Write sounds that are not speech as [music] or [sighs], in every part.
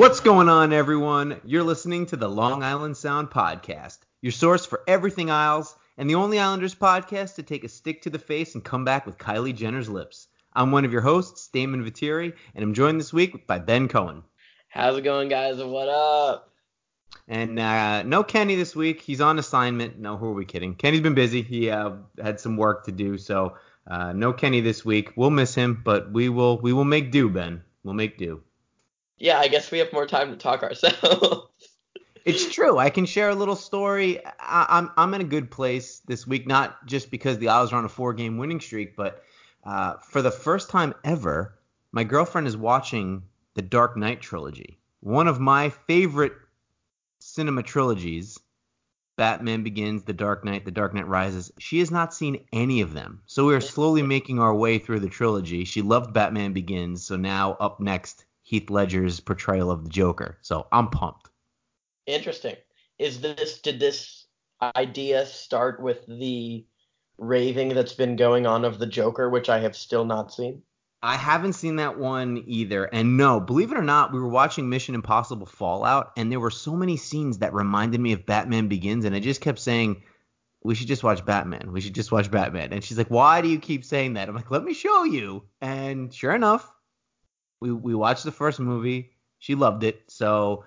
What's going on, everyone? You're listening to the Long Island Sound Podcast, your source for everything Isles, and the only Islanders podcast to take a stick to the face and come back with Kylie Jenner's lips. I'm one of your hosts, Damon Viteri, and I'm joined this week by Ben Cohen. How's it going, guys? What up? And uh, no Kenny this week. He's on assignment. No, who are we kidding? Kenny's been busy. He uh, had some work to do, so uh, no Kenny this week. We'll miss him, but we will we will make do, Ben. We'll make do. Yeah, I guess we have more time to talk ourselves. [laughs] It's true. I can share a little story. I, I'm I'm in a good place this week, not just because the Isles are on a four game winning streak, but uh, for the first time ever, my girlfriend is watching the Dark Knight trilogy, one of my favorite cinema trilogies. Batman Begins, The Dark Knight, The Dark Knight Rises. She has not seen any of them. So we are slowly making our way through the trilogy. She loved Batman Begins, so now up next, Heath Ledger's portrayal of the Joker. So I'm pumped. Interesting. Is this did this idea start with the raving that's been going on of the Joker, which I have still not seen? I haven't seen that one either. And no, believe it or not, we were watching Mission Impossible Fallout, and there were so many scenes that reminded me of Batman Begins, and I just kept saying, we should just watch Batman. We should just watch Batman. And she's like, why do you keep saying that? I'm like, let me show you. And sure enough, we we watched the first movie. She loved it. So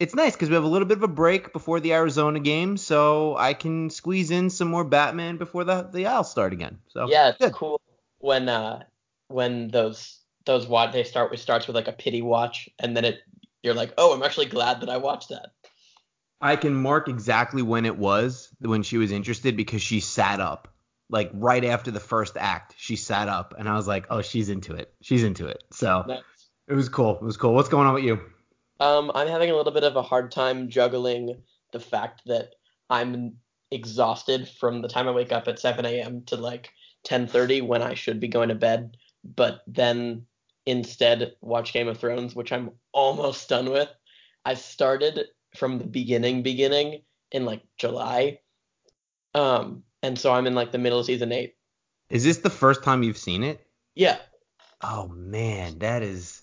it's nice because we have a little bit of a break before the Arizona game, so I can squeeze in some more Batman before the the Isles start again. So yeah, it's good. cool when uh when those those watch they start it starts with like a pity watch and then it you're like oh I'm actually glad that I watched that. I can mark exactly when it was when she was interested because she sat up. Like right after the first act, she sat up and I was like, "Oh, she's into it. She's into it." So Nice. It was cool. It was cool. What's going on with you? Um, I'm having a little bit of a hard time juggling the fact that I'm exhausted from the time I wake up at 7 a.m. to like 10:30 when I should be going to bed, but then instead watch Game of Thrones, which I'm almost done with. I started from the beginning, beginning in like July, um, and so I'm in like the middle of season eight. Is this the first time you've seen it? Yeah, Oh man, that is.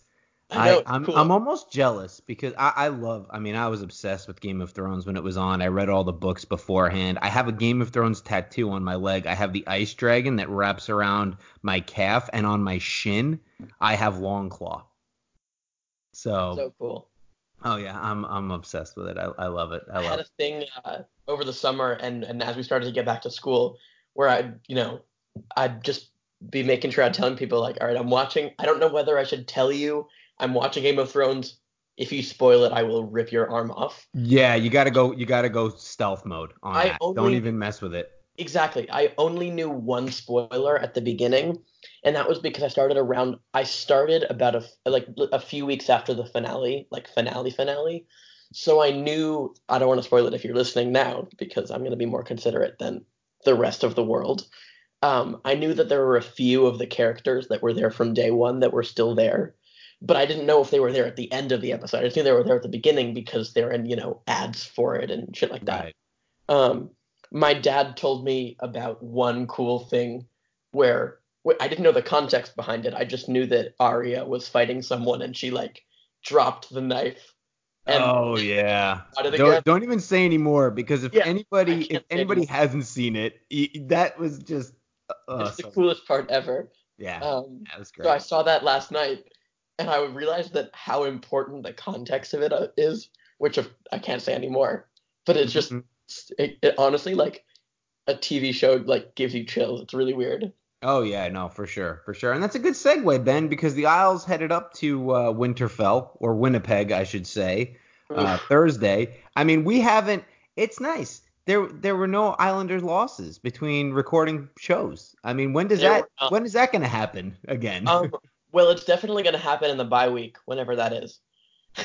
I. I, it's I'm cool. I'm almost jealous because I, I love. I mean, I was obsessed with Game of Thrones when it was on. I read all the books beforehand. I have a Game of Thrones tattoo on my leg. I have the ice dragon that wraps around my calf, and on my shin, I have Longclaw. So, so cool. oh yeah, I'm I'm obsessed with it. I, I love it. I I had love a it. thing uh, over the summer and, and as we started to get back to school where I'd, you know, I'd just be making sure I'm telling people like, all right, I'm watching. I don't know whether I should tell you I'm watching Game of Thrones. If you spoil it, I will rip your arm off. Yeah, you gotta go. You gotta go stealth mode on I that. Don't even mess with it. Exactly. I only knew one spoiler at the beginning, and that was because I started around. I started about a like a few weeks after the finale, like finale finale. So I knew I don't want to spoil it if you're listening now because I'm going to be more considerate than the rest of the world. Um, I knew that there were a few of the characters that were there from day one that were still there, but I didn't know if they were there at the end of the episode. I just knew they were there at the beginning because they're in you know ads for it and shit like that. Right. Um, my dad told me about one cool thing where I didn't know the context behind it. I just knew that Arya was fighting someone and she like dropped the knife. And oh yeah. Got it again. Don't, don't even say anymore because if Yeah, anybody if anybody anymore. hasn't seen it, that was just uh, it's the coolest part ever. yeah, Um, that was great. so I saw that last night, and I realized that how important the context of it uh, which I can't say anymore. But it's just, Mhm. it, it honestly like a TV show like gives you chills. It's really weird. Oh yeah, no, for sure, for sure, and that's a good segue, Ben, because the Isles headed up to uh, Winterfell or Winnipeg, I should say, uh, Thursday. I mean, we haven't. It's nice. There, there were no Islanders losses between recording shows. I mean, when does There that, when is that going to happen again? um, [laughs] well, it's definitely going to happen in the bye week, whenever that is. [laughs]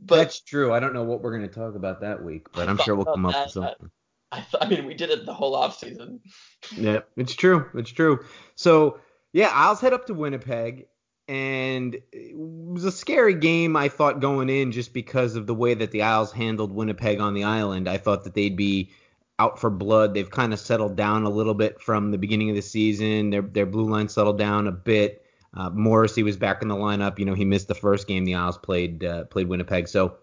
but That's true. I don't know what we're going to talk about that week, but I'm sure we'll come up with that, something. I, th- I mean, we did it the whole off season. [laughs] Yeah, it's true. It's true. So yeah, Isles head up to Winnipeg, and it was a scary game. I thought going in just because of the way that the Isles handled Winnipeg on the island. I thought that they'd be out for blood. They've kind of settled down a little bit from the beginning of the season. Their their blue line settled down a bit. Uh, Morrissey was back in the lineup. You know, he missed the first game the Isles played uh, played Winnipeg, so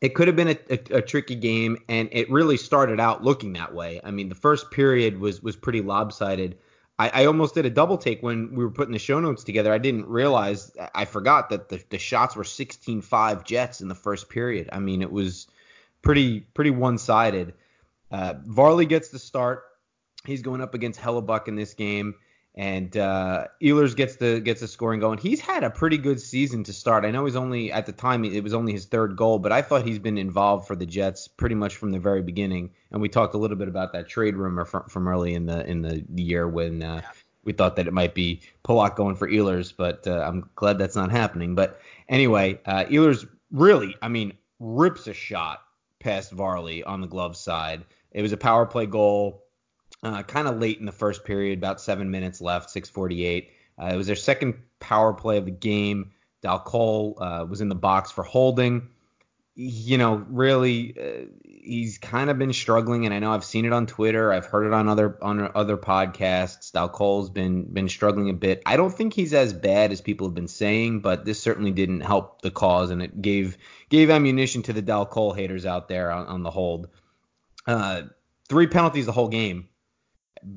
it could have been a, a, a, tricky game, and it really started out looking that way. I mean, the first period was was pretty lopsided. I, I almost did a double take when we were putting the show notes together. I didn't realize, I forgot that the, the shots were 16-5 Jets in the first period. I mean, it was pretty pretty one-sided. Uh, Varley gets the start. He's going up against Hellebuyck in this game and uh, Ehlers gets the gets the scoring going. He's had a pretty good season to start. I know he's only at the time it was only his third goal, but I thought he's been involved for the Jets pretty much from the very beginning. And we talked a little bit about that trade rumor from, from early in the in the year when uh, we thought that it might be Pulock going for Ehlers, but uh, I'm glad that's not happening. But anyway, uh, Ehlers really, I mean, rips a shot past Varley on the glove side. It was a power play goal uh, kind of late in the first period, about seven minutes left, 6:48. Uh, it was their second power play of the game. Dal Colle uh, was in the box for holding. You know, really, uh, he's kind of been struggling, and I know I've seen it on Twitter. I've heard it on other on other podcasts. Dal Colle's been been struggling a bit. I don't think he's as bad as people have been saying, but this certainly didn't help the cause, and it gave gave ammunition to the Dal Colle haters out there on, on the hold. Uh, three penalties the whole game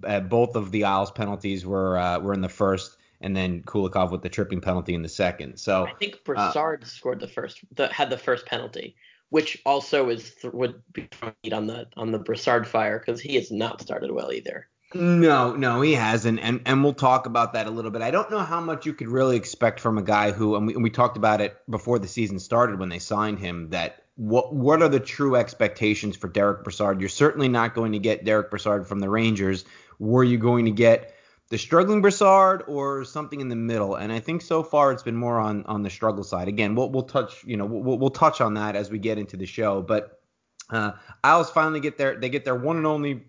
uh, both of the Isles penalties were uh, were in the first, and then Kulikov with the tripping penalty in the second. So I think uh, Brassard uh, scored the first, the, had the first penalty, which also is th- would be on the on the Brassard fire because he has not started well either. No, no, he hasn't, and and we'll talk about that a little bit. I don't know how much you could really expect from a guy who, and we, and we talked about it before the season started when they signed him, that what what are the true expectations for Derek Brassard? You're certainly not going to get Derek Brassard from the Rangers. Were you going to get the struggling Brassard or something in the middle? And I think so far it's been more on on the struggle side. Again, we'll we'll touch you know we'll we'll touch on that as we get into the show. But uh, Isles finally get their they get their one and only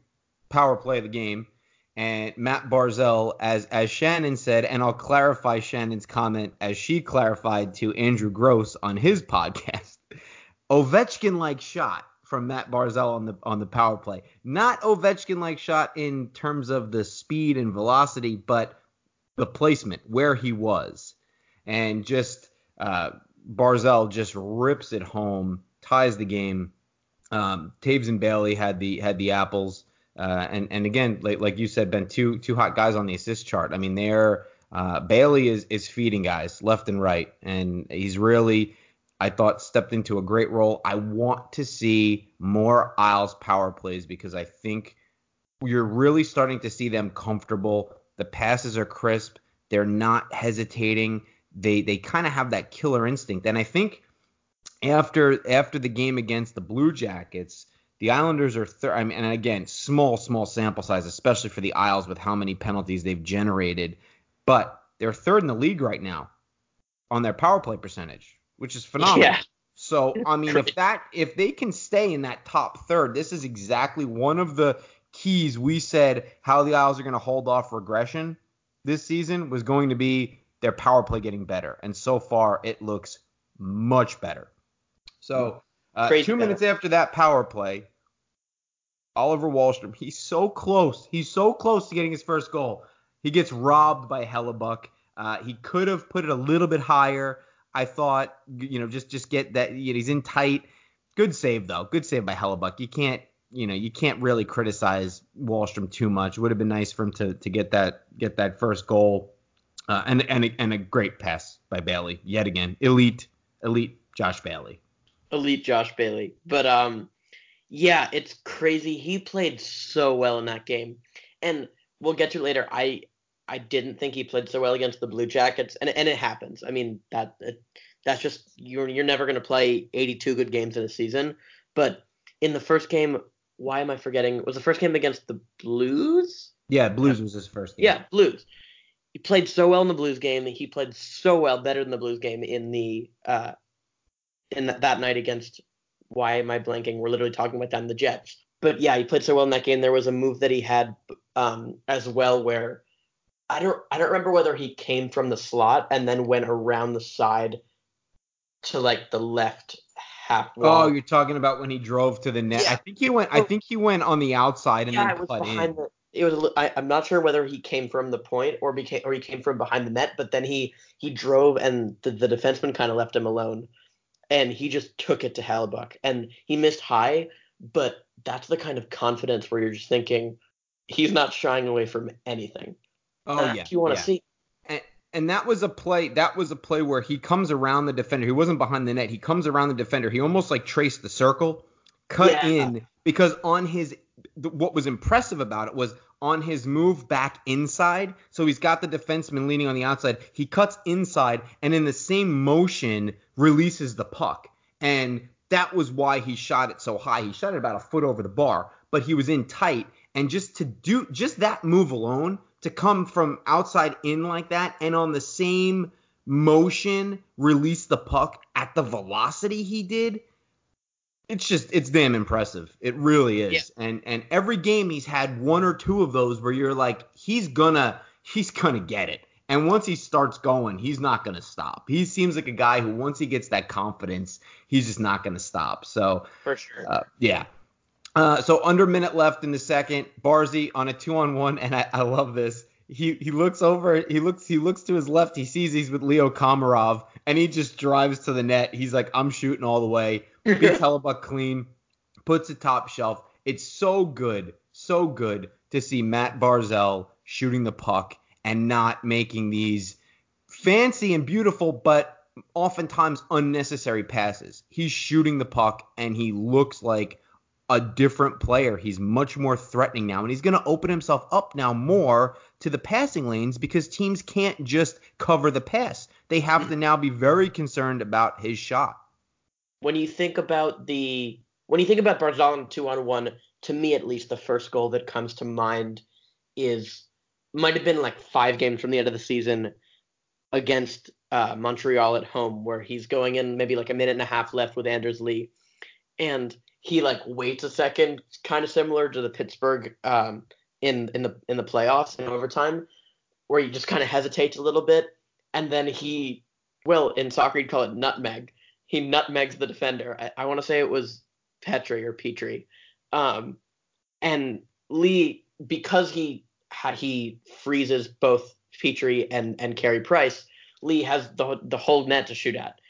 power play of the game. And Matt Barzal, as as Shannon said, and I'll clarify Shannon's comment as she clarified to Andrew Gross on his [laughs] podcast. Ovechkin like shot from Matt Barzal on the on the power play. Not Ovechkin like shot in terms of the speed and velocity, but the placement where he was, and just uh, Barzal just rips it home, ties the game. Um, Toews and Bailey had the had the apples, uh, and and again, like, like you said, Ben, two two hot guys on the assist chart. I mean, they're uh, Bailey is is feeding guys left and right, and he's really I thought stepped into a great role. I want to see more Isles power plays because I think you're really starting to see them comfortable. The passes are crisp. They're not hesitating. They they kind of have that killer instinct. And I think after after the game against the Blue Jackets, the Islanders are third. I mean, and again, small small sample size, especially for the Isles with how many penalties they've generated. But they're third in the league right now on their power play percentage which is phenomenal. Yeah. So I mean, if that if they can stay in that top third, this is exactly one of the keys we said how the Isles are going to hold off regression this season was going to be their power play getting better, and so far it looks much better. So uh, two better. minutes after that power play, Oliver Wahlstrom, he's so close, he's so close to getting his first goal. He gets robbed by Hellebuyck. Uh, he could have put it a little bit higher. I thought, you know, just just get that. You know, he's in tight. Good save though. Good save by Hellebuyck. You can't, you know, you can't really criticize Wahlstrom too much. Would have been nice for him to to get that get that first goal. Uh, and and a, and a great pass by Bailey yet again. Elite, elite Josh Bailey. Elite Josh Bailey. But um, yeah, it's crazy. He played so well in that game, and we'll get to it later. I I didn't think he played so well against the Blue Jackets, and and it happens. I mean that that's just you're you're never going to play 82 good games in a season. But in the first game, why am I forgetting? Was the first game against the Blues? Yeah, Blues was his first game. Yeah, Blues. He played so well in the Blues game. That he played so well, better than the Blues game in the uh in that, that night against. Why am I blanking? We're literally talking about down the Jets. But yeah, he played so well in that game. There was a move that he had um, as well where I don't I don't remember whether he came from the slot and then went around the side to like the left half wall. Oh, you're talking about when he drove to the net. Yeah. I think he went I think he went on the outside and yeah, then cut in. The, it was I, I'm not sure whether he came from the point or became or he came from behind the net, but then he he drove and the, the defenseman kind of left him alone, and he just took it to Hellebuyck and he missed high, but that's the kind of confidence where you're just thinking he's not shying away from anything. Oh That's yeah. what you want to yeah. see. And, and that was a play. That was a play where he comes around the defender. He wasn't behind the net. He comes around the defender. He almost like traced the circle, cut Yeah. in because on his what was impressive about it was on his move back inside. So he's got the defenseman leaning on the outside. He cuts inside and in the same motion releases the puck. And that was why he shot it so high. He shot it about a foot over the bar, but he was in tight. And just to do just that move alone, to come from outside in like that and on the same motion release the puck at the velocity he did, it's just it's damn impressive. It really is. And and every game he's had one or two of those where you're like he's gonna he's gonna get it. And once he starts going, he's not gonna stop. He seems like a guy who once he gets that confidence, he's just not gonna stop. So For sure. uh, yeah. Uh, so under minute left in the second, Barzy on a two on one, and I, I love this. He he looks over, he looks he looks to his left, he sees he's with Leo Komarov, and he just drives to the net. He's like, I'm shooting all the way, [laughs] beats Hellebuyck clean, puts it top shelf. It's so good, so good to see Matt Barzal shooting the puck and not making these fancy and beautiful, but oftentimes unnecessary passes. He's shooting the puck and he looks like a different player. He's much more threatening now, and he's going to open himself up now more to the passing lanes because teams can't just cover the pass. They have to now be very concerned about his shot. when you think about the when you think about Barzal two on one, to me at least, the first goal that comes to mind is might have been like five games from the end of the season against uh, Montreal at home, where he's going in maybe like a minute and a half left with Anders Lee, and he like waits a second, kind of similar to the Pittsburgh um, in in the in the playoffs in overtime, where he just kind of hesitates a little bit, and then he, well, in soccer you'd call it nutmeg. He nutmegs the defender. I, I want to say it was Petri or Petrie, um, and Lee because he he freezes both Petrie and and Carey Price. Lee has the the whole net to shoot at,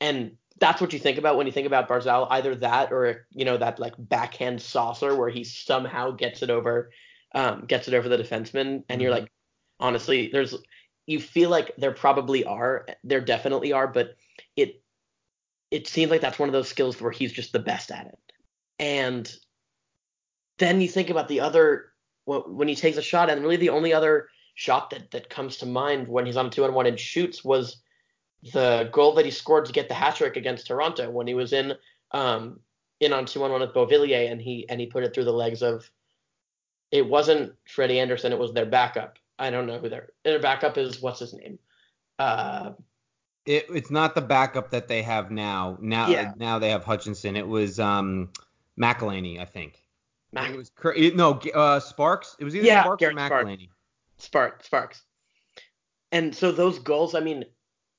and that's what you think about when you think about Barzal. Either that or you know that like backhand saucer where he somehow gets it over, um, gets it over the defenseman, and you're Mhm. like, honestly, there's you feel like there probably are, there definitely are, but it it seems like that's one of those skills where he's just the best at it. And then you think about the other when he takes a shot, and really the only other shot that that comes to mind when he's on a two on one and shoots was the goal that he scored to get the hat trick against Toronto when he was in um in on two on one with Beauvillier and he and he put it through the legs of it wasn't Freddie Andersen, it was their backup. I don't know who their their backup is. What's his name? Uh, It, it's not the backup that they have now. Now Yeah. now they have Hutchinson. It was um McElhinney, I think. Mac- It was it- no uh, Sparks. It was either Yeah, Sparks or Garrett Sparks. McElhinney. Spark Sparks. And so those goals, I mean,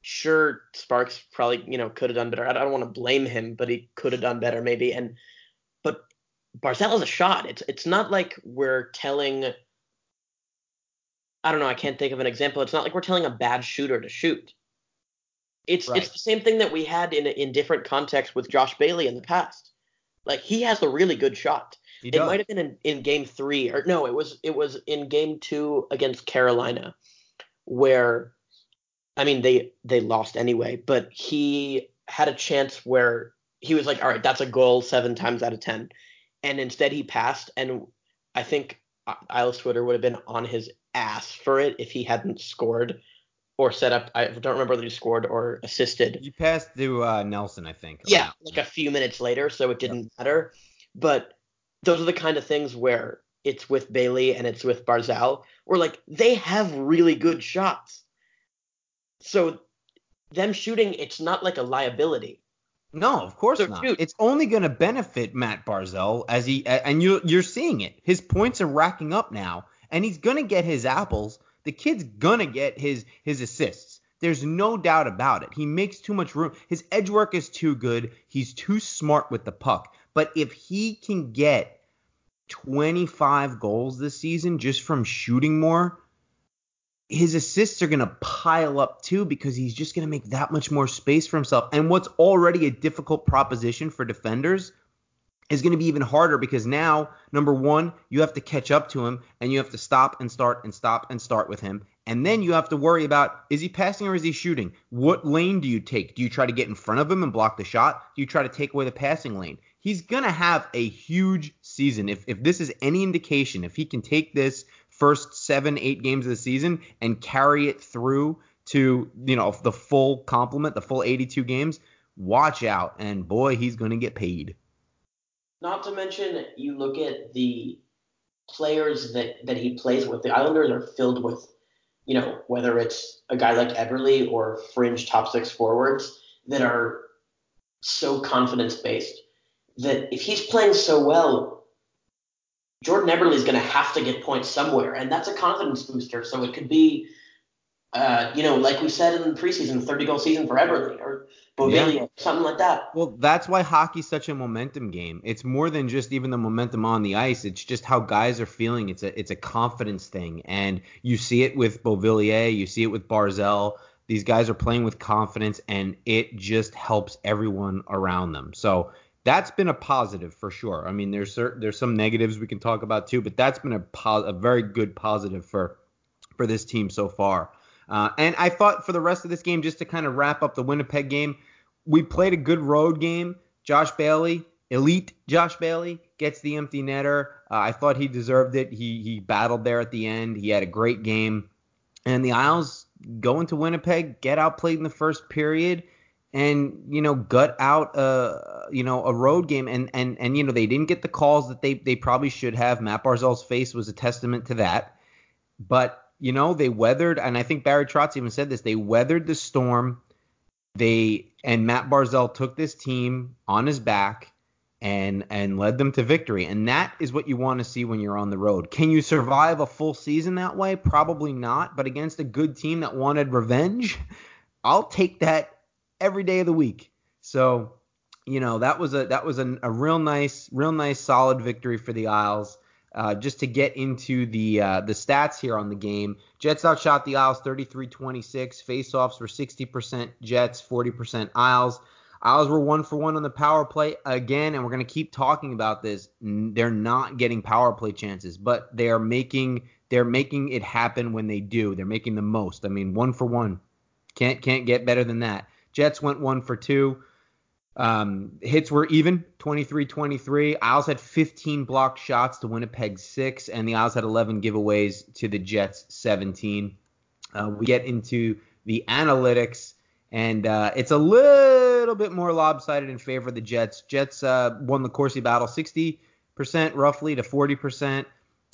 sure, Sparks probably you know could have done better. I don't want to blame him, but he could have done better maybe. And but Barzal has a shot. It's it's not like we're telling. I don't know. I can't think of an example. It's not like we're telling a bad shooter to shoot. It's Right. it's the same thing that we had in in different contexts with Josh Bailey in the past. Like he has a really good shot. He It does. might have been in, in game three, or no, it was it was in game two against Carolina, where I mean they they lost anyway, but he had a chance where he was like, all right, that's a goal seven times out of ten, and instead he passed, and I think Isles Twitter would have been on his ass for it if he hadn't scored or set up. I don't remember whether he scored or assisted. You passed to uh, Nelson, I think. Yeah, like a few minutes later, so it didn't matter. But those are the kind of things where it's with Bailey and it's with Barzal, where like they have really good shots. So them shooting, it's not like a liability. No, of course So, not. dude- It's only going to benefit Matt Barzal as he and you you're seeing it. His points are racking up now, and he's going to get his apples. The kid's going to get his his assists. There's no doubt about it. He makes too much room. His edge work is too good. He's too smart with the puck. But if he can get 25 goals this season just from shooting more, his assists are going to pile up too because he's just going to make that much more space for himself. And what's already a difficult proposition for defenders is going to be even harder because now, number one, you have to catch up to him and you have to stop and start and stop and start with him. And then you have to worry about is he passing or is he shooting? What lane do you take? Do you try to get in front of him and block the shot? Do you try to take away the passing lane? He's going to have a huge season. If, if this is any indication, if he can take this first seven, eight games of the season and carry it through to, you know, the full complement, the full 82 games, watch out. And boy, he's going to get paid. Not to mention, you look at the players that, that he plays with. The Islanders are filled with you know, whether it's a guy like Eberle or fringe top six forwards that are so confidence based that if he's playing so well, Jordan Eberle is going to have to get points somewhere, and that's a confidence booster. So it could be uh, you know, like we said in the preseason, 30 goal season for Eberle or Beauvillier, yeah. something like that. Well, that's why hockey's such a momentum game. It's more than just even the momentum on the ice. It's just how guys are feeling. It's a it's a confidence thing, and you see it with Beauvillier, you see it with Barzal. These guys are playing with confidence, and it just helps everyone around them. So that's been a positive for sure. I mean, there's there's some negatives we can talk about too, but that's been a po- a very good positive for for this team so far. Uh, and I thought for the rest of this game, just to kind of wrap up the Winnipeg game, we played a good road game. Josh Bailey, elite Josh Bailey, gets the empty netter. Uh, I thought he deserved it. He he battled there at the end. He had a great game. And the Isles go into Winnipeg, get outplayed in the first period, and you know gut out a you know a road game. And and and you know they didn't get the calls that they they probably should have. Matt Barzal's face was a testament to that. But you know, they weathered, and I think Barry Trotz even said this. They weathered the storm. They and Matt Barzal took this team on his back and and led them to victory. And that is what you want to see when you're on the road. Can you survive a full season that way? Probably not. But against a good team that wanted revenge, I'll take that every day of the week. So, you know, that was a that was a, a real nice, real nice, solid victory for the Isles. Uh, just to get into the uh, the stats here on the game, Jets outshot the Isles 33-26. Faceoffs were 60% Jets, 40% Isles. Isles were one for one on the power play again, and we're going to keep talking about this. They're not getting power play chances, but they are making they're making it happen when they do. They're making the most. I mean, one for one, can't can't get better than that. Jets went one for two. Um, hits were even 23-23. Isles had 15 blocked shots to Winnipeg six, and the Isles had 11 giveaways to the Jets 17. Uh, we get into the analytics, and uh, it's a little bit more lopsided in favor of the Jets. Jets uh, won the Corsi battle 60% roughly to 40%.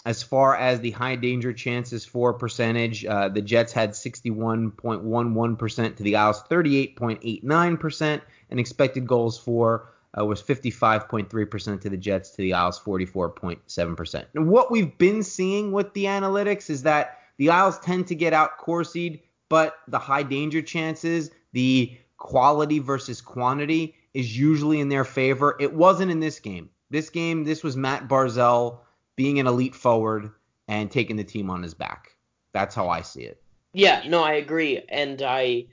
As far as the high danger chances for percentage, uh, the Jets had 61.11% to the Isles 38.89% and expected goals for uh, was 55.3% to the Jets to the Isles 44.7%. And what we've been seeing with the analytics is that the Isles tend to get out Corsied, but the high danger chances, the quality versus quantity is usually in their favor. It wasn't in this game. This game, this was Matt Barzal being an elite forward and taking the team on his back. That's how I see it. Yeah, no, I agree. And I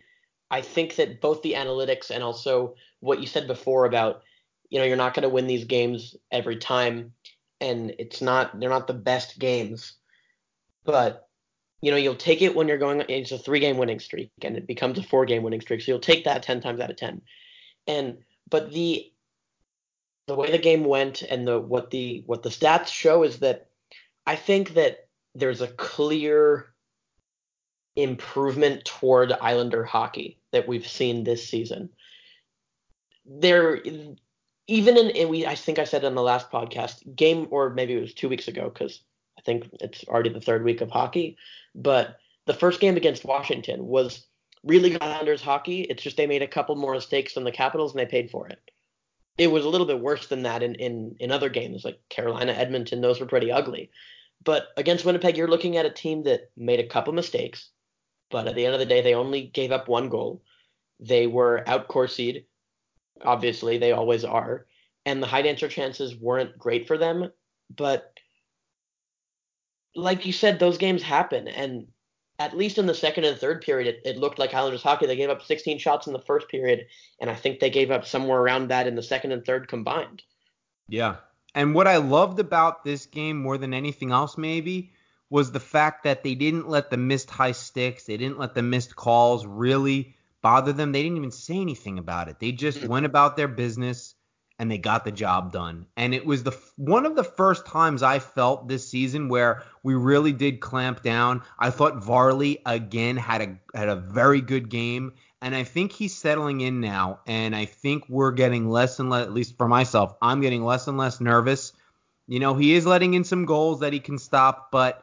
I think that both the analytics and also what you said before about, you know, you're not going to win these games every time, and it's not they're not the best games, but you know you'll take it when you're going. It's a three game winning streak, and it becomes a four game winning streak, so you'll take that ten times out of ten. And but the the way the game went and the what the what the stats show is that I think that there's a clear improvement toward Islander hockey that we've seen this season. There, even in, we, I think I said in the last podcast, game or maybe it was two weeks ago because I think it's already the third week of hockey. But the first game against Washington was really Islanders hockey. It's just they made a couple more mistakes than the Capitals and they paid for it. It was a little bit worse than that in, in, in other games like Carolina, Edmonton. Those were pretty ugly. But against Winnipeg, you're looking at a team that made a couple mistakes, but at the end of the day, they only gave up one goal. They were out Corsied. Obviously, they always are. And the high danger chances weren't great for them, but like you said, those games happen, and at least in the second and third period, it, it, looked like Islanders hockey. They gave up 16 shots in the first period, and I think they gave up somewhere around that in the second and third combined. Yeah. And what I loved about this game more than anything else, maybe, was the fact that they didn't let the missed high sticks, they didn't let the missed calls really bother them. They didn't even say anything about it. They just mm. went about their business and they got the job done. And it was the one of the first times I felt this season where we really did clamp down. I thought Varley again had a had a very good game, and I think he's settling in now. And I think we're getting less and less, at least for myself, I'm getting less and less nervous. You know, he is letting in some goals that he can stop, but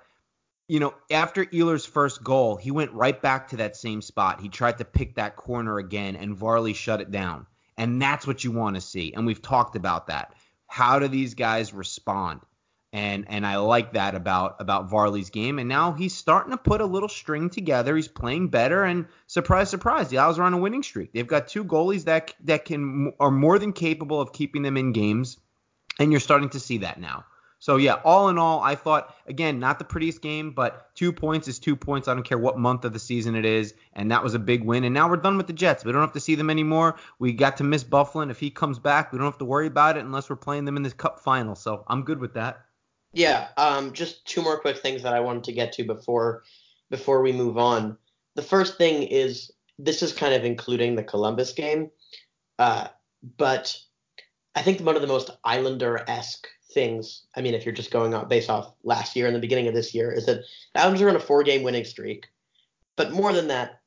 you know, after Ehlers' first goal, he went right back to that same spot. He tried to pick that corner again, and Varley shut it down. And that's what you want to see. And we've talked about that. How do these guys respond? And and I like that about about Varley's game. And now he's starting to put a little string together. He's playing better. And surprise, surprise, the Isles are on a winning streak. They've got two goalies that that can are more than capable of keeping them in games. And you're starting to see that now. So yeah, all in all, I thought again not the prettiest game, but two points is two points. I don't care what month of the season it is, and that was a big win. And now we're done with the Jets. We don't have to see them anymore. We got to miss Byfuglien. If he comes back, we don't have to worry about it unless we're playing them in this Cup final. So I'm good with that. Yeah. Um. Just two more quick things that I wanted to get to before before we move on. The first thing is this is kind of including the Columbus game, uh, but I think one of the most Islander esque things, I mean, if you're just going on based off last year and the beginning of this year, is that the Islanders are on a four game winning streak. But more than that,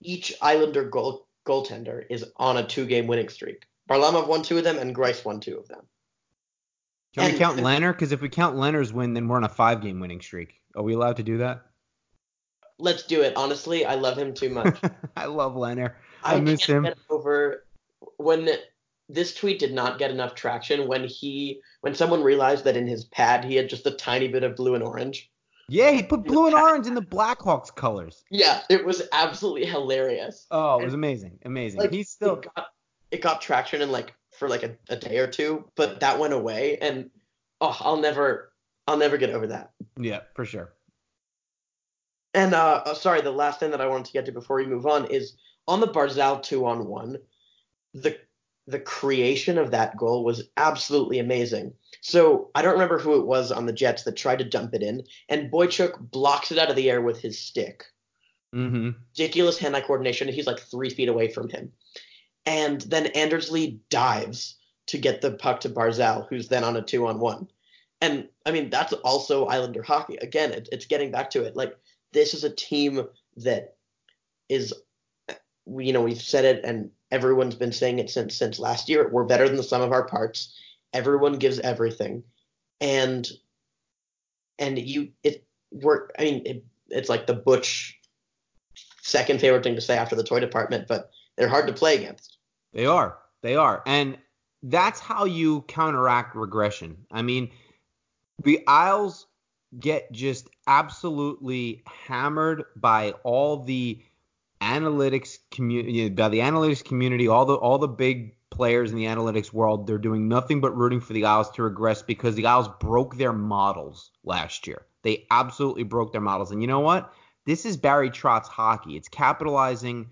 each Islander goal goaltender is on a two game winning streak. Varlamov won two of them, and Greiss won two of them. Can we count Lehner? Because if we count Lehner's win, then we're on a five game winning streak. Are we allowed to do that? Let's do it. Honestly, I love him too much. [laughs] I love Lehner. I, I miss him. Over when this tweet did not get enough traction when he when someone realized that in his pad he had just a tiny bit of blue and orange. Yeah, he put blue and orange in the Blackhawks colors. Yeah, it was absolutely hilarious. Oh, it was amazing, amazing. Like, He's still it got, it got traction in like for like a, a day or two, but that went away, and oh, I'll never I'll never get over that. Yeah, for sure. And uh, uh sorry, the last thing that I wanted to get to before we move on is on the Barzal two on one. The the creation of that goal was absolutely amazing. So I don't remember who it was on the Jets that tried to dump it in, and Boychuk blocks it out of the air with his stick. Mm-hmm. Ridiculous hand-eye coordination. He's like three feet away from him, and then Anders Lee dives to get the puck to Barzal, who's then on a two-on-one. And I mean that's also Islander hockey. Again, it, it's getting back to it. Like this is a team that is, you know, we've said it and Everyone's been saying it since since last year. We're better than the sum of our parts. Everyone gives everything, and and you it we're I mean it, it's like the Butch second favorite thing to say after the toy department, but they're hard to play against. They are. They are. And that's how you counteract regression. I mean, the Isles get just absolutely hammered by all the analytics community by the analytics community, all the all the big players in the analytics world, they're doing nothing but rooting for the Isles to regress because the Isles broke their models last year. They absolutely broke their models. And you know what? This is Barry Trotz hockey. It's capitalizing,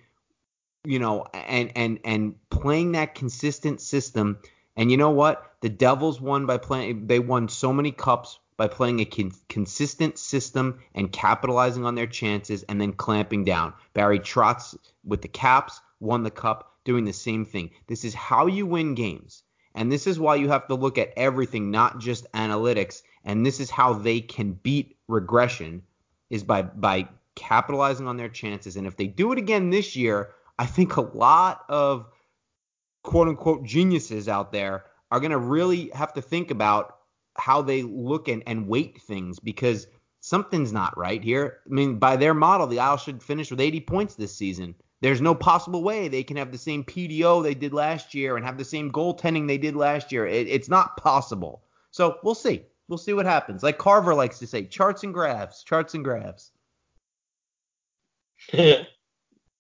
you know, and and and playing that consistent system. And you know what? The Devils won by playing. They won so many cups by playing a con- consistent system and capitalizing on their chances and then clamping down. Barry Trotz with the Caps won the cup doing the same thing. This is how you win games. And this is why you have to look at everything, not just analytics. And this is how they can beat regression is by by capitalizing on their chances. And if they do it again this year, I think a lot of quote unquote geniuses out there are going to really have to think about how they look and, and weight things because something's not right here. I mean, by their model, the Isles should finish with 80 points this season. There's no possible way they can have the same PDO they did last year and have the same goaltending they did last year. It, it's not possible. So we'll see. We'll see what happens. Like Carver likes to say, charts and graphs, charts and graphs. [laughs]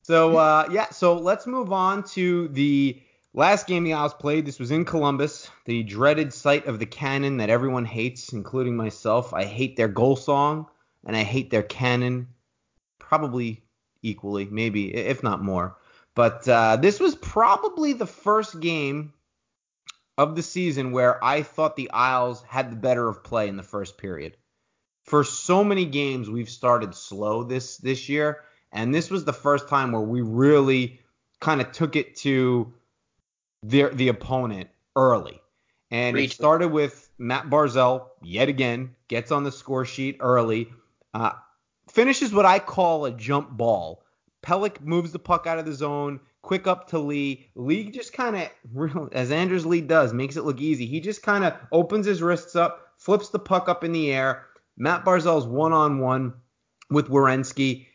so uh, yeah, so let's move on to the Last game the Isles played, this was in Columbus, the dreaded site of the cannon that everyone hates, including myself. I hate their goal song and I hate their cannon, probably equally, maybe if not more. But uh, this was probably the first game of the season where I thought the Isles had the better of play in the first period. For so many games, we've started slow this this year, and this was the first time where we really kind of took it to the the opponent early. And it started with Matt Barzal yet again gets on the score sheet early, uh, finishes what I call a jump ball. Pelech moves the puck out of the zone, quick up to Lee. Lee just kind of, as Anders Lee does, makes it look easy. He just kind of opens his wrists up, flips the puck up in the air. Matt Barzal's one on one with Werenski.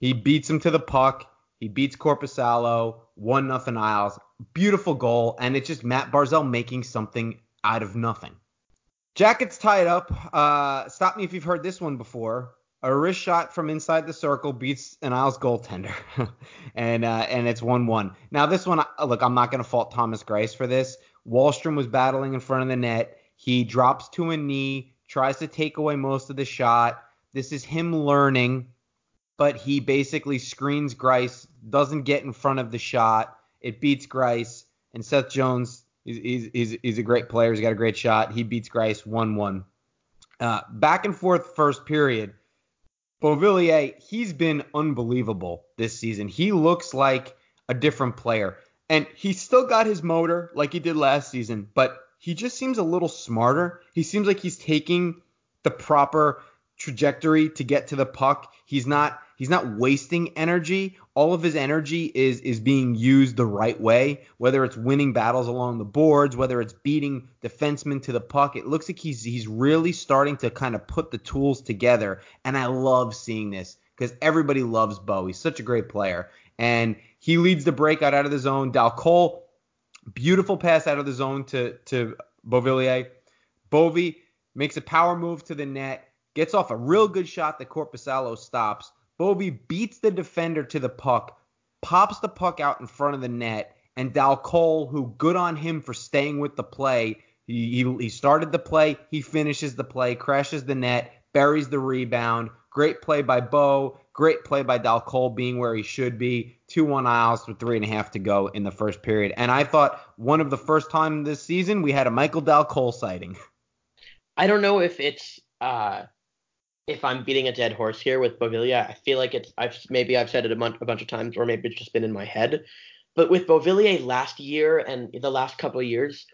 He beats him to the puck. He beats Korpisalo, one nothing Isles. Beautiful goal, and it's just Matt Barzal making something out of nothing. Jackets tied up. Uh, stop me if you've heard this one before. A wrist shot from inside the circle beats an Isles goaltender, [laughs] and uh, and it's one one. Now this one, look, I'm not going to fault Thomas Greiss for this. Wahlstrom was battling in front of the net. He drops to a knee, tries to take away most of the shot. This is him learning but he basically screens Greiss, doesn't get in front of the shot. It beats Greiss, and Seth Jones, he's, he's, he's a great player. He's got a great shot. He beats Greiss 1 1. Uh, back and forth first period. Beauvillier, he's been unbelievable this season. He looks like a different player. And he's still got his motor like he did last season, but he just seems a little smarter. He seems like he's taking the proper trajectory to get to the puck. He's not He's not wasting energy. All of his energy is is being used the right way, whether it's winning battles along the boards, whether it's beating defensemen to the puck. It looks like he's he's really starting to kind of put the tools together, and I love seeing this because everybody loves Bo. He's such a great player, and he leads the breakout out of the zone. Dal Colle, beautiful pass out of the zone to to Beauvillier. Bovey makes a power move to the net, gets off a real good shot that Korpisalo stops. Bovey beats the defender to the puck, pops the puck out in front of the net, and Dal Colle, who good on him for staying with the play. He, he, started the play, he finishes the play, crashes the net, buries the rebound. Great play by Bo. Great play by Dal Colle being where he should be. 2 1 Isles with three and a half to go in the first period. And I thought one of the first time this season we had a Michael Dal Colle sighting. I don't know if it's uh, if I'm beating a dead horse here with Beauvillier, I feel like it's I've maybe I've said it a, a bunch of times, or maybe it's just been in my head. But with Beauvillier last year and the last couple of years,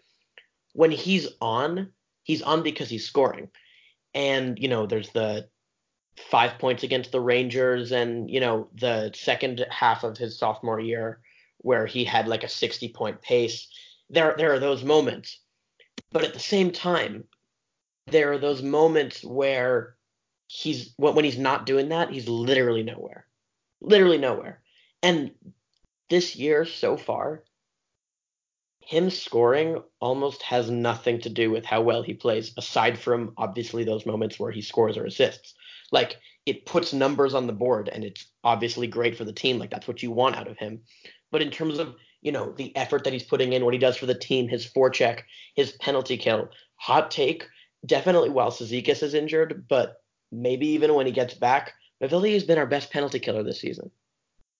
when he's on, he's on because he's scoring. And you know, there's the five points against the Rangers, and you know, the second half of his sophomore year where he had like a 60 point pace. There, there are those moments, but at the same time, there are those moments where he's when he's not doing that, he's literally nowhere, literally nowhere. And this year so far, him scoring almost has nothing to do with how well he plays, aside from obviously those moments where he scores or assists. Like it puts numbers on the board, and it's obviously great for the team. Like that's what you want out of him. But in terms of you know the effort that he's putting in, what he does for the team, his forecheck, his penalty kill, hot take, definitely while Cizikas is injured, but maybe even when he gets back, Mavilli has been our best penalty killer this season.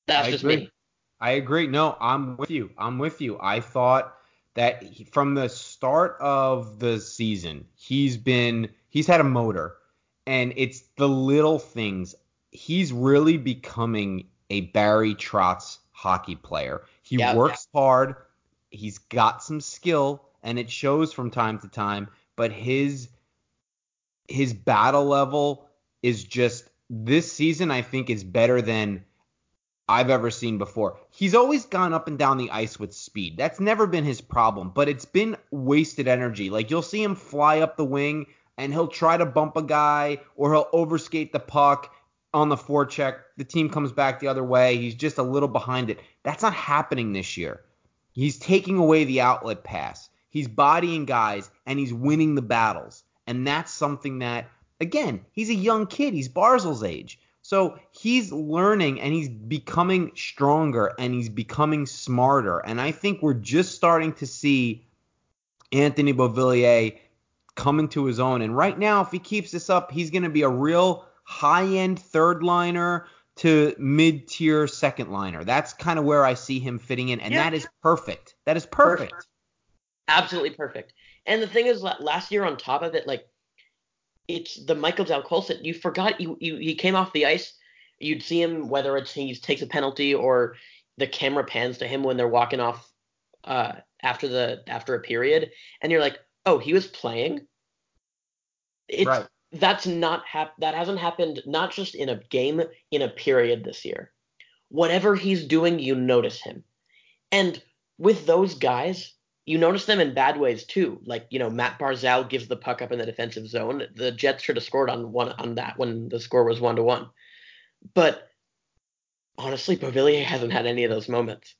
That's I just agree. me. I agree. No, I'm with you. I'm with you. I thought that he, from the start of the season, he's been he's had a motor, and it's the little things. He's really becoming a Barry Trotz hockey player. He works hard. He's got some skill, and it shows from time to time. But his his battle level is just this season I think is better than I've ever seen before. He's always gone up and down the ice with speed. That's never been his problem, but it's been wasted energy. Like you'll see him fly up the wing and he'll try to bump a guy or he'll overskate the puck on the forecheck. The team comes back the other way. He's just a little behind it. That's not happening this year. He's taking away the outlet pass. He's bodying guys and he's winning the battles. And that's something that, again, he's a young kid. He's Barzal's age. So he's learning and he's becoming stronger and he's becoming smarter. And I think we're just starting to see Anthony Beauvillier coming to his own. And right now, if he keeps this up, he's going to be a real high end third liner to mid tier second liner. That's kind of where I see him fitting in. And yeah. that is perfect. That is perfect. perfect. Absolutely perfect. And the thing is, last year on top of it, like it's the Michael Dal Colson. You forgot you, you he came off the ice. You'd see him whether it's he takes a penalty or the camera pans to him when they're walking off uh, after the after a period, and you're like, oh, he was playing. It's, right. That's not hap- that hasn't happened not just in a game in a period this year. Whatever he's doing, you notice him. And with those guys, you notice them in bad ways too. Like, you know, Matt Barzal gives the puck up in the defensive zone. The Jets should have scored on one on that when the score was one to one. But honestly, Beauvillier hasn't had any of those moments.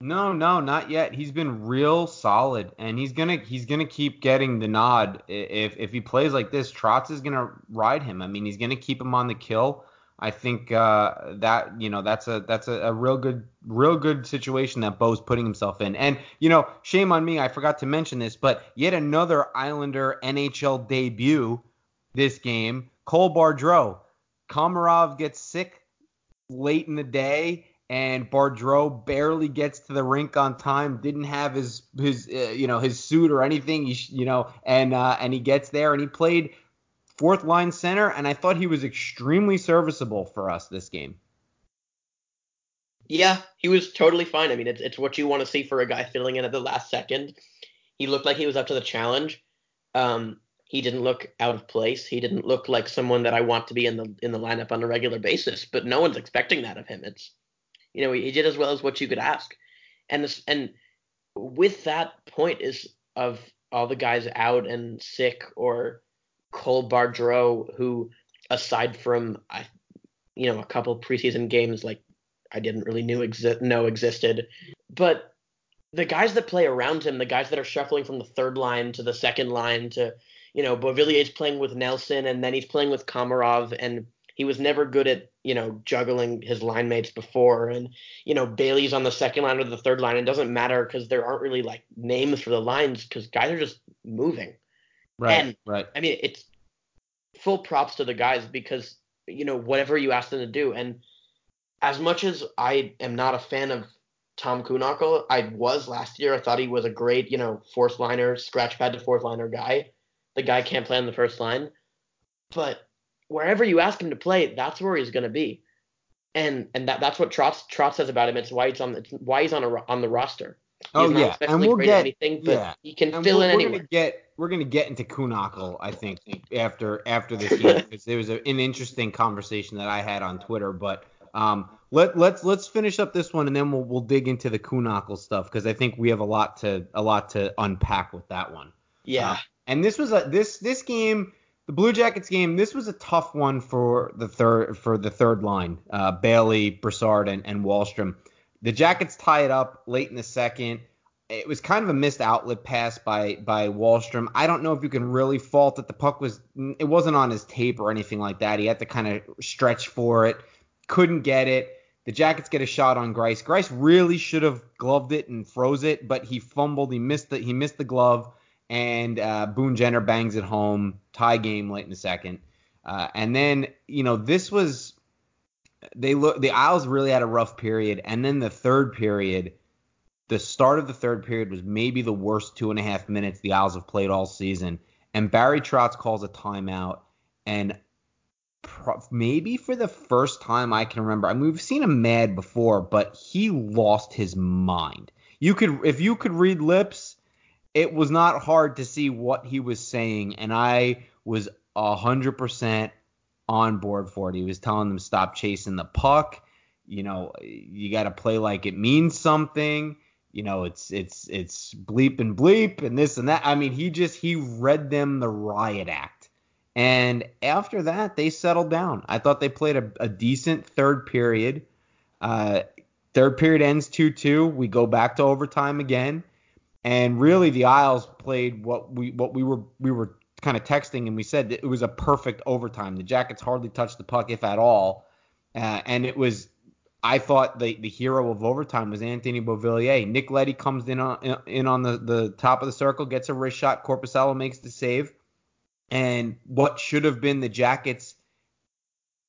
No, no, not yet. He's been real solid, and he's gonna he's gonna keep getting the nod. If if he plays like this, Trotz is gonna ride him. I mean, he's gonna keep him on the kill. I think uh, that you know that's a that's a, a, real good real good situation that Bo's putting himself in. And you know, shame on me, I forgot to mention this, but yet another Islander NHL debut this game. Cole Bardreau, Komarov gets sick late in the day and Bardreau barely gets to the rink on time. Didn't have his his uh, you know his suit or anything. He, you know, and uh, and he gets there and he played fourth line center, and I thought he was extremely serviceable for us this game. Yeah, he was totally fine. I mean, it's it's what you want to see for a guy filling in at the last second. He looked like he was up to the challenge. Um, he didn't look out of place. He didn't look like someone that I want to be in the in the lineup on a regular basis. But no one's expecting that of him. It's you know, he did as well as what you could ask. And this, and with that point is of all the guys out and sick or Cole Bardreau, who aside from I, you know, a couple preseason games like I didn't really knew exi- know existed, but the guys that play around him, the guys that are shuffling from the third line to the second line to, you know, Beauvillier's playing with Nelson and then he's playing with Komarov and he was never good at you know juggling his line mates before, and you know Bailey's on the second line or the third line. It doesn't matter because there aren't really like names for the lines because guys are just moving. Right. And, right. I mean, it's full props to the guys because you know whatever you ask them to do, and as much as I am not a fan of Tom Kuhnhackl, I was last year. I thought he was a great, you know, fourth liner, scratch pad to fourth liner guy. The guy can't play on the first line, but wherever you ask him to play, that's where he's going to be. And and that that's what Trotz Trotz says about him. It's why he's on the why he's on a on the roster. He's oh yeah, and we'll get anything, but yeah. he can and fill we're, in anywhere. We're gonna get we're gonna get into Kuhnhackl, I think, after after this game because there was a, an interesting conversation that I had on Twitter. But um, let let's let's finish up this one and then we'll we'll dig into the Kuhnhackl stuff because I think we have a lot to a lot to unpack with that one. Yeah. Uh, and this was a this this game the Blue Jackets game, this was a tough one for the third for the third line, uh, Bailey, Brassard, and, and Wahlstrom. The Jackets tie it up late in the second. It was kind of a missed outlet pass by by Wahlstrom. I don't know if you can really fault that the puck was it wasn't on his tape or anything like that. He had to kind of stretch for it, couldn't get it. The Jackets get a shot on Greiss. Greiss really should have gloved it and froze it, but he fumbled. He missed the he missed the glove and uh, Boone Jenner bangs it home, tie game late in the second. Uh, and then you know this was they look the Isles really had a rough period, and then the third period, the start of the third period was maybe the worst two and a half minutes the Isles have played all season. And Barry Trotz calls a timeout, and pro- maybe for the first time I can remember, I mean we've seen him mad before, but he lost his mind. You could if you could read lips it was not hard to see what he was saying, and I was hundred percent on board for it. He was telling them stop chasing the puck. You know, you got to play like it means something. You know, it's it's it's bleep and bleep and this and that. I mean, he just he read them the riot act. And after that, they settled down. I thought they played a, a decent third period. Uh, third period ends 2-2. We go back to overtime again. And really, the Isles played what we what we were we were kind of texting, and we said it was a perfect overtime. The Jackets hardly touched the puck, if at all. uh, and it was I thought the, the hero of overtime was Anthony Beauvillier. Nick Leddy comes in on in on the, the top of the circle, gets a wrist shot. Korpisalo makes the save, and what should have been the Jackets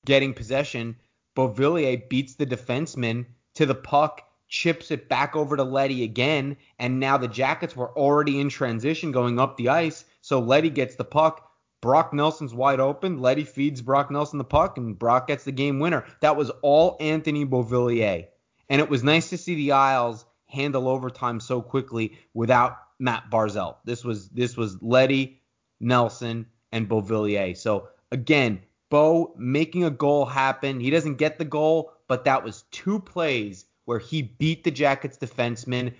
getting possession, Beauvillier beats the defenseman to the puck, chips it back over to Leddy again, and now the Jackets were already in transition going up the ice. So Leddy gets the puck. Brock Nelson's wide open. Leddy feeds Brock Nelson the puck, and Brock gets the game winner. That was all Anthony Beauvillier. And it was nice to see the Isles handle overtime so quickly without Matt Barzal. This was this was Leddy, Nelson, and Beauvillier. So again, Bo making a goal happen. He doesn't get the goal, but that was two plays where he beat the Jackets defenseman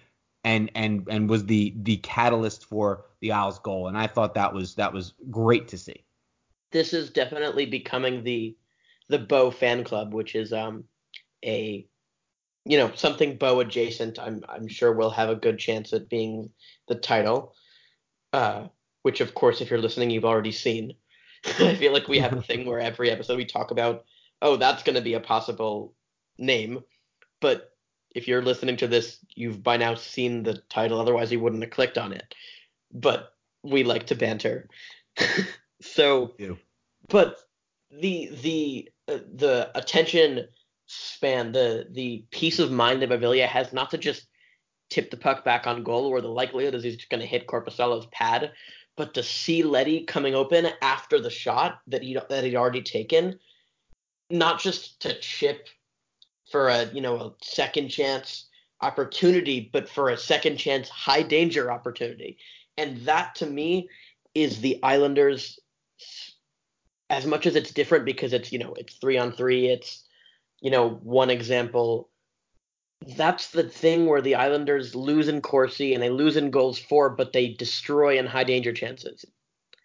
and and and was the the catalyst for the Isles goal. And I thought that was that was great to see. This is definitely becoming the the Bo fan club, which is um a you know something Bo adjacent. I'm I'm sure we'll have a good chance at being the title. Uh, which of course, if you're listening, you've already seen. [laughs] I feel like we have a thing where every episode we talk about, oh, that's going to be a possible name, but if you're listening to this, you've by now seen the title. Otherwise, you wouldn't have clicked on it. But we like to banter. [laughs] so, but the the uh, the attention span, the the peace of mind that Beauvillier has not to just tip the puck back on goal, where the likelihood is he's just going to hit Korpisalo's pad, but to see Leddy coming open after the shot that he that he'd already taken, not just to chip for a you know a second chance opportunity, but for a second chance high danger opportunity. And that to me is the Islanders as much as it's different because it's you know it's three on three, it's you know one example. That's the thing where the Islanders lose in Corsi and they lose in goals for, but they destroy in high danger chances.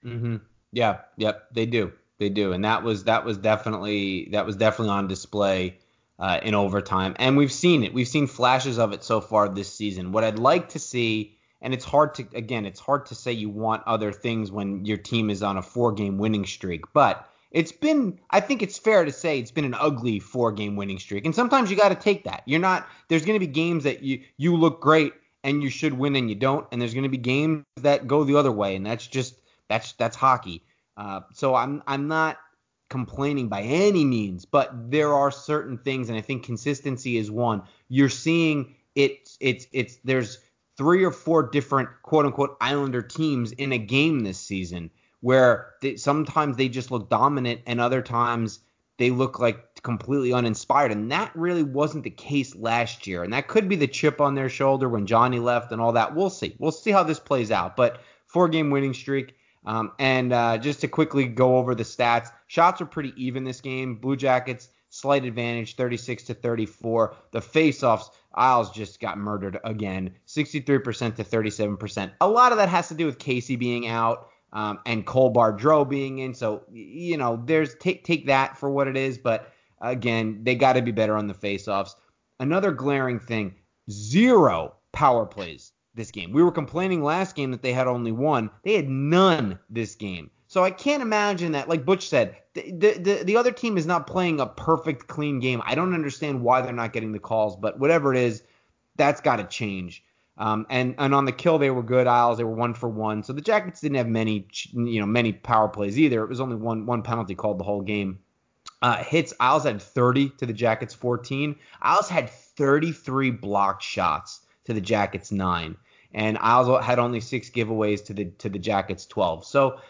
Mm-hmm. Yeah. Yep. They do. They do. And that was that was definitely that was definitely on display uh, in overtime, and we've seen it. We've seen flashes of it so far this season. What I'd like to see, and it's hard to again, it's hard to say you want other things when your team is on a four-game winning streak, but it's been I think it's fair to say it's been an ugly four-game winning streak, and sometimes you got to take that. You're not there's going to be games that you you look great and you should win and you don't, and there's going to be games that go the other way, and that's just that's that's hockey. Uh, so I'm I'm not complaining by any means, but there are certain things, and I think consistency is one. You're seeing it. It's it's there's three or four different quote unquote Islander teams in a game this season where they, sometimes they just look dominant and other times they look like completely uninspired. And that really wasn't the case last year. And that could be the chip on their shoulder when Johnny left and all that. We'll see. We'll see how this plays out. But four game winning streak. Um, and uh, just to quickly go over the stats, shots were pretty even this game. Blue Jackets slight advantage, 36 to 34. The faceoffs, Isles just got murdered again, 63% to 37%. A lot of that has to do with Casey being out um, and Cole Bardreau being in. So you know, there's take take that for what it is. But again, they got to be better on the faceoffs. Another glaring thing: zero power plays this game. We were complaining last game that they had only one. They had none this game. So I can't imagine that, like Butch said, the, the, the other team is not playing a perfect, clean game. I don't understand why they're not getting the calls, but whatever it is, that's got to change. Um, and and on the kill they were good. Isles they were one for one. So the Jackets didn't have many you know many power plays either. It was only one one penalty called the whole game. Uh, hits Isles had 30 to the Jackets 14. Isles had 33 blocked shots to the Jackets nine and Isles had only six giveaways to the to the Jackets 12. So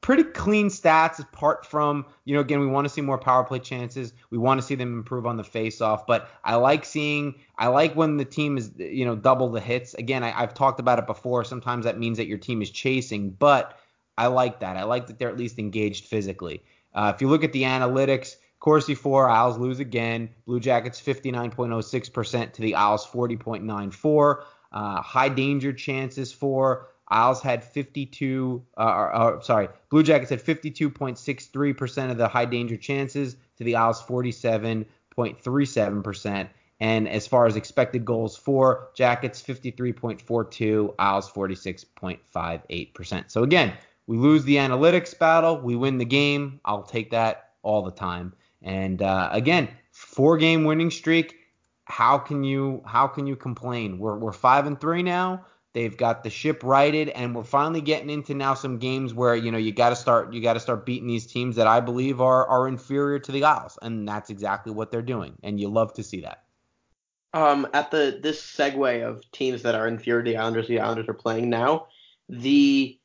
pretty clean stats apart from you know again we want to see more power play chances. We want to see them improve on the face off but i like seeing i like when the team is you know double the hits. Again I, have talked about it before. Sometimes that means that your team is chasing but i like that. I like that they're at least engaged physically. Uh, if you look at the analytics Corsi 4, Isles lose again. Blue Jackets 59.06% to the Isles 40.94 uh, high danger chances for. Isles had 52, uh, or, or, sorry, Blue Jackets had 52.63% of the high danger chances to the Isles 47.37%. And as far as expected goals for Jackets, 53.42, Isles 46.58%. So again, we lose the analytics battle, we win the game. I'll take that all the time. And uh, again, four game winning streak. How can you how can you complain? We're we're five and three now. They've got the ship righted, and we're finally getting into now some games where you know you got to start you got to start beating these teams that I believe are are inferior to the Isles, and that's exactly what they're doing, and you love to see that. Um, at the this segue of teams that are inferior to the Islanders, the Islanders are playing now. The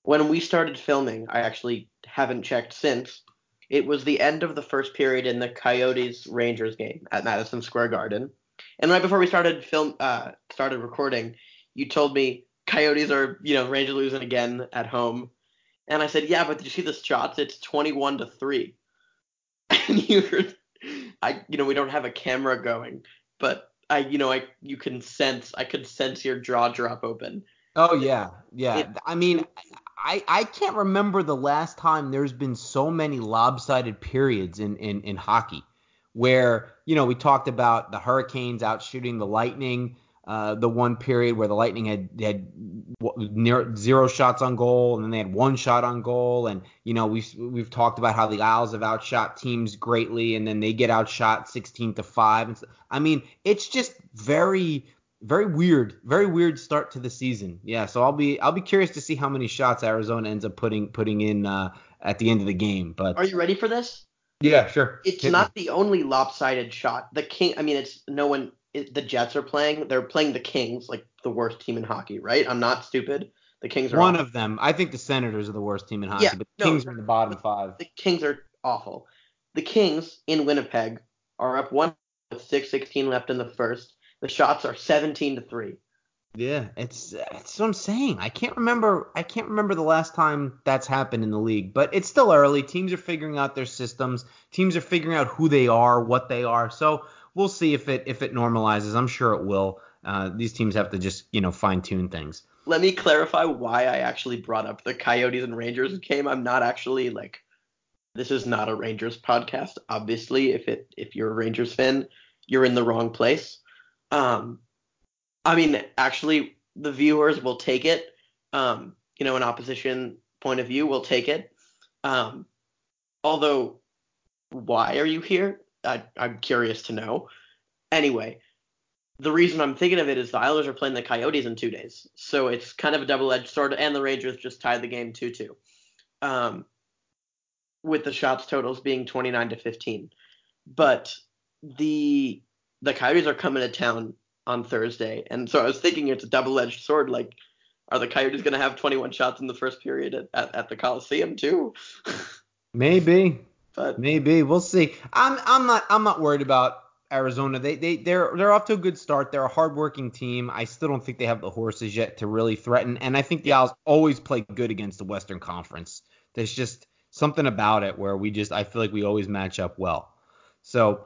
when we started filming, I actually haven't checked since. It was the end of the first period in the Coyotes Rangers game at Madison Square Garden, and right before we started film uh, started recording, you told me Coyotes are you know Rangers losing again at home, and I said yeah, but did you see the shots? It's twenty one to three, [laughs] and you were, I you know we don't have a camera going, but I you know I you can sense I could sense your jaw drop open. Oh yeah, yeah. It, I mean, I, I can't remember the last time there's been so many lopsided periods in, in, in hockey where, you know, we talked about the Hurricanes out shooting the Lightning, uh, the one period where the Lightning had had zero shots on goal, and then they had one shot on goal, and you know we've we've talked about how the Isles have outshot teams greatly, and then they get outshot 16 to five. And I mean, it's just very very weird, very weird start to the season. Yeah, so I'll be I'll be curious to see how many shots Arizona ends up putting putting in uh, at the end of the game. But are you ready for this? Yeah, sure. It's Hit not me. the only lopsided shot. The king. I mean, it's no one. The Jets are playing. They're playing the Kings, like the worst team in hockey, right? I'm not stupid. The Kings are one awful. of them. I think the Senators are the worst team in hockey, yeah, but the no, Kings are in the bottom five. The Kings are awful. The Kings in Winnipeg are up one with 6:16 left in the first. The shots are 17 to 3. Yeah, it's it's what I'm saying. I can't remember I can't remember the last time that's happened in the league, but it's still early. Teams are figuring out their systems. Teams are figuring out who they are, what they are. So we'll see if it if it normalizes. I'm sure it will. Uh, these teams have to just you know fine tune things. Let me clarify why I actually brought up the Coyotes and Rangers game. I'm not actually like this is not a Rangers podcast. Obviously, if it if you're a Rangers fan, you're in the wrong place. Um, I mean, actually, the viewers will take it. Um, you know, an opposition point of view will take it. Um, although, why are you here? I, I'm curious to know. Anyway, the reason I'm thinking of it is the Islanders are playing the Coyotes in two days, so it's kind of a double-edged sword. And the Rangers just tied the game 2-2, um, with the shots totals being 29 to 15. But the the Coyotes are coming to town on Thursday, and so I was thinking it's a double-edged sword. Like, are the Coyotes going to have 21 shots in the first period at, at, at the Coliseum too? [laughs] maybe, but maybe we'll see. I'm I'm not I'm not worried about Arizona. They they they're they're off to a good start. They're a hardworking team. I still don't think they have the horses yet to really threaten. And I think the Isles always play good against the Western Conference. There's just something about it where we just I feel like we always match up well. So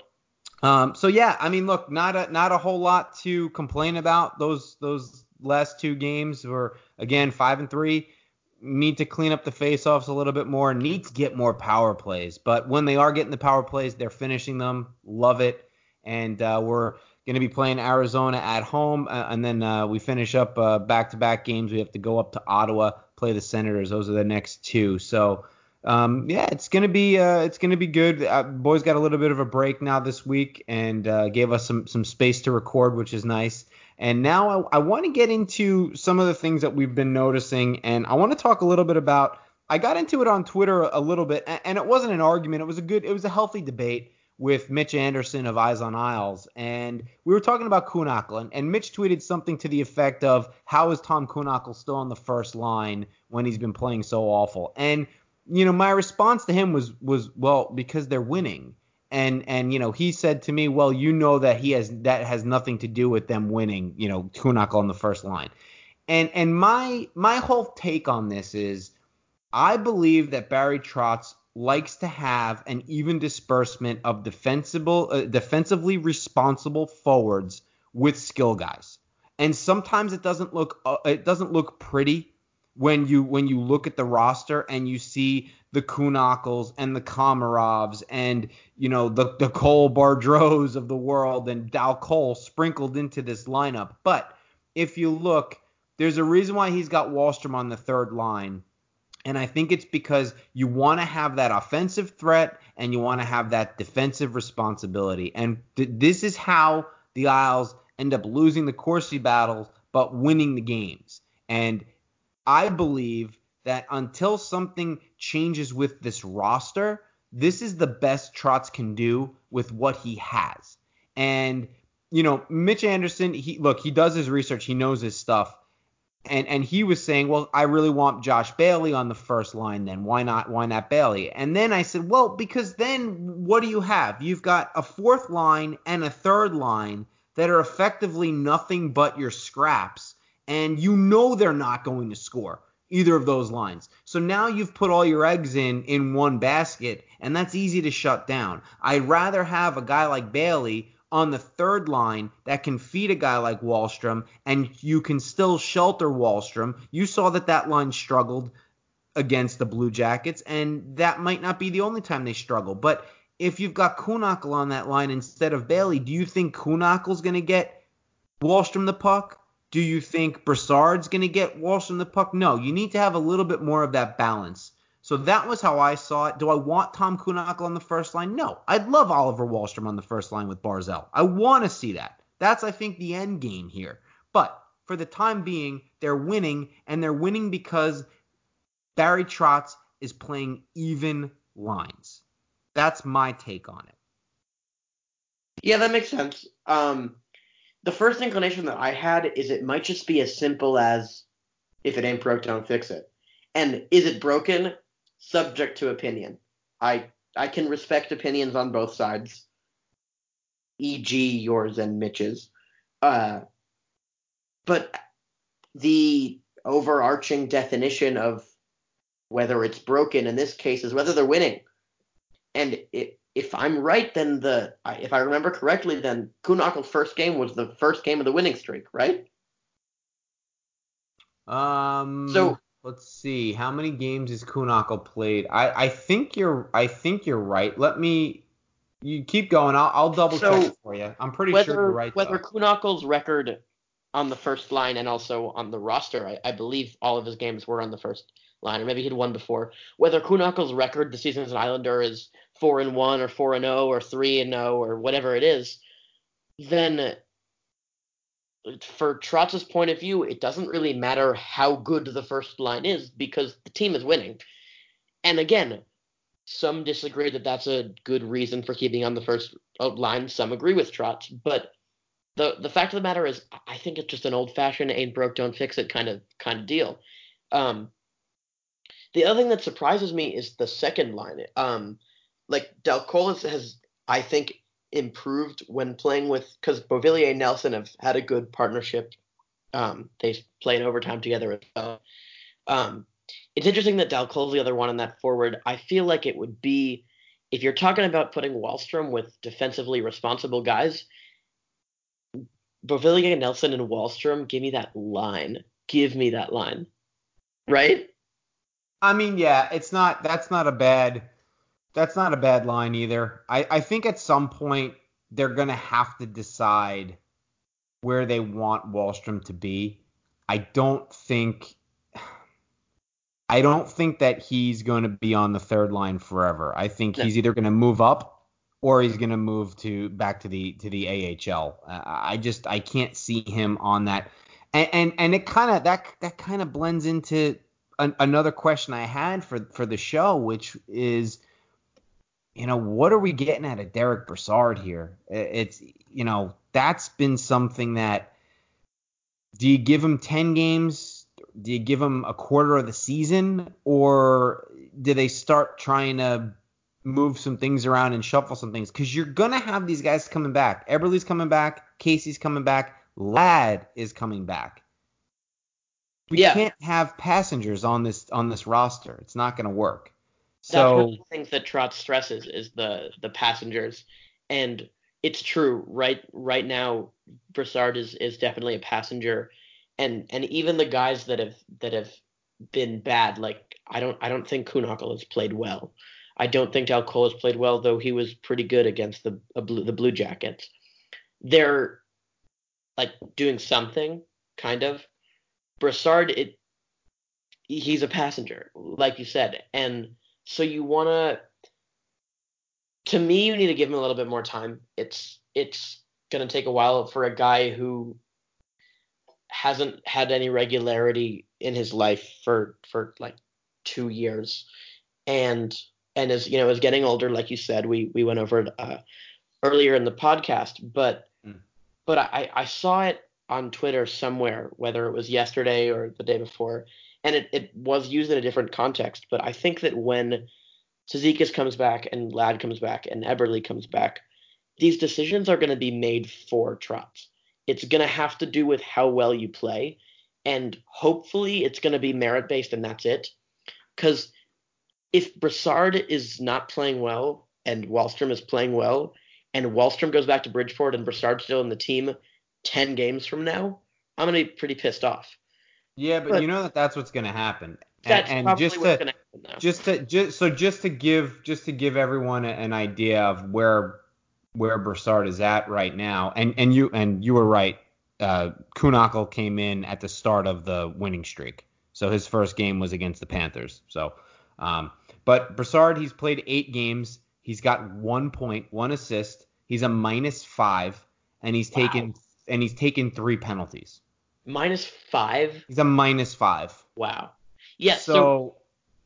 um, so yeah, I mean, look, not a not a whole lot to complain about. Those those last two games were again five and three. Need to clean up the faceoffs a little bit more. Need to get more power plays. But when they are getting the power plays, they're finishing them. Love it. And uh, we're going to be playing Arizona at home, uh, and then uh, we finish up back to back games. We have to go up to Ottawa, play the Senators. Those are the next two. So um, yeah, it's gonna be uh, it's gonna be good. Uh, boys got a little bit of a break now this week and uh, gave us some some space to record, which is nice. And now I, I want to get into some of the things that we've been noticing, and I want to talk a little bit about. I got into it on Twitter a little bit, and it wasn't an argument. It was a good, it was a healthy debate with Mitch Anderson of Eyes on Isles, and we were talking about Kuhnhackl, and, and Mitch tweeted something to the effect of, "How is Tom Kuhnhackl still on the first line when he's been playing so awful?" And you know, my response to him was was well because they're winning. And and you know, he said to me, well, you know that he has that has nothing to do with them winning. You know, Kuhnhackl on the first line. And and my my whole take on this is, I believe that Barry Trotz likes to have an even disbursement of defensible uh, defensively responsible forwards with skill guys. And sometimes it doesn't look uh, it doesn't look pretty when you when you look at the roster and you see the Kuhnhackls and the Komarovs and you know the the Cole Bardreaus of the world and Dal Colle sprinkled into this lineup. But if you look, there's a reason why he's got Wahlstrom on the third line. And I think it's because you want to have that offensive threat and you want to have that defensive responsibility. And th- this is how the Isles end up losing the Corsi battles but winning the games. And I believe that until something changes with this roster, this is the best Trotz can do with what he has. And you know, Mitch Anderson, he look, he does his research, he knows his stuff. And and he was saying, "Well, I really want Josh Bailey on the first line then. Why not why not Bailey?" And then I said, "Well, because then what do you have? You've got a fourth line and a third line that are effectively nothing but your scraps, and you know they're not going to score either of those lines. So now you've put all your eggs in in one basket, and that's easy to shut down. I'd rather have a guy like Bailey on the third line that can feed a guy like Wahlstrom, and you can still shelter Wahlstrom. You saw that that line struggled against the Blue Jackets, and that might not be the only time they struggle. But if you've got Kuhnhackl on that line instead of Bailey, do you think Kuhnhackl's going to get Wahlstrom the puck? Do you think Brassard's going to get Wahlstrom the puck? No, you need to have a little bit more of that balance. So that was how I saw it. Do I want Tom Kuhnhackl on the first line? No. I'd love Oliver Wahlstrom on the first line with Barzal. I want to see that. That's, I think, the end game here. But for the time being, they're winning, and they're winning because Barry Trotz is playing even lines. That's my take on it. Yeah, that makes sense. Um, the first inclination that I had is it might just be as simple as if it ain't broke, don't fix it. And is it broken? subject to opinion. I I can respect opinions on both sides, e.g., yours and Mitch's. Uh, but the overarching definition of whether it's broken in this case is whether they're winning. And it, if I'm right, then the if I remember correctly, then Kuhnhackl's first game was the first game of the winning streak, right? Um. So let's see. How many games has Kuhnhackl played? I, I think you're I think you're right. Let me you keep going. I'll, I'll double so check for you. I'm pretty whether, sure you're right. Whether Kuhnhackl's record on the first line and also on the roster, I, I, believe all of his games were on the first line, or maybe he'd won before. Whether Kuhnhackl's record the season as an Islander is four and one or four and zero oh or three and zero oh or whatever it is, then for Trotz's point of view, it doesn't really matter how good the first line is because the team is winning. And again, some disagree that that's a good reason for keeping on the first line. Some agree with Trotz, but the the fact of the matter is, I think it's just an old fashioned "ain't broke, don't fix it" kind of kind of deal. Um, the other thing that surprises me is the second line. Um, like Dal Colle has, I think, improved when playing with because Beauvillier and Nelson have had a good partnership. Um, they play in overtime together as well. Um, it's interesting that Dal Colle's the other one on that forward. I feel like it would be if you're talking about putting Wahlstrom with defensively responsible guys. Beauvillier, Nelson, and Wahlstrom, give me that line. Give me that line. Right? I mean, yeah, it's not. That's not a bad that's not a bad line either. I, I think at some point they're going to have to decide where they want Wahlstrom to be. I don't think [sighs] I don't think that he's going to be on the third line forever. I think he's either going to move up or he's going to move to back to the to the AHL. Uh, I just I can't see him on that. And and, and it kind of that that kind of blends into an, another question I had for for the show, which is you know, what are we getting out of Derek Brassard here? It's, you know, that's been something that do you give him 10 games? Do you give him a quarter of the season? Or do they start trying to move some things around and shuffle some things? Because you're going to have these guys coming back. Eberle's coming back. Casey's coming back. Ladd is coming back. We yeah. can't have passengers on this on this roster. It's not going to work. So that's one of the things that Trotz stresses is the the passengers, and it's true. Right right now, Brassard is is definitely a passenger, and and even the guys that have that have been bad, like I don't I don't think Kuhnhackl has played well. I don't think Dal Colle has played well, though he was pretty good against the blue, the Blue Jackets. They're like doing something, kind of. Brassard, it he's a passenger, like you said, and so you want to. To me, you need to give him a little bit more time. It's it's going to take a while for a guy who hasn't had any regularity in his life for for like two years, and and is you know is getting older. Like you said, we we went over it uh, earlier in the podcast, but mm. but I I saw it on Twitter somewhere, whether it was yesterday or the day before, and it, it was used in a different context. But I think that when Cizikas comes back and Ladd comes back and Eberle comes back, these decisions are going to be made for Trotz. It's going to have to do with how well you play, and hopefully it's going to be merit based, and that's it. Because if Brassard is not playing well and Wahlstrom is playing well, and Wahlstrom goes back to Bridgeport and Brassard's still in the team 10 games from now, I'm going to be pretty pissed off. Yeah, but, you know that that's what's going to happen. That's and, and just to just to just so just to give just to give everyone an idea of where where Brassard is at right now, and and you and you were right. Uh, came in at the start of the winning streak, so his first game was against the Panthers. So, um, but Brassard, he's played eight games. He's got one point, one assist. He's a minus five, and he's wow. taken and he's taken three penalties. Minus five. He's a minus five. Wow. Yes. So, so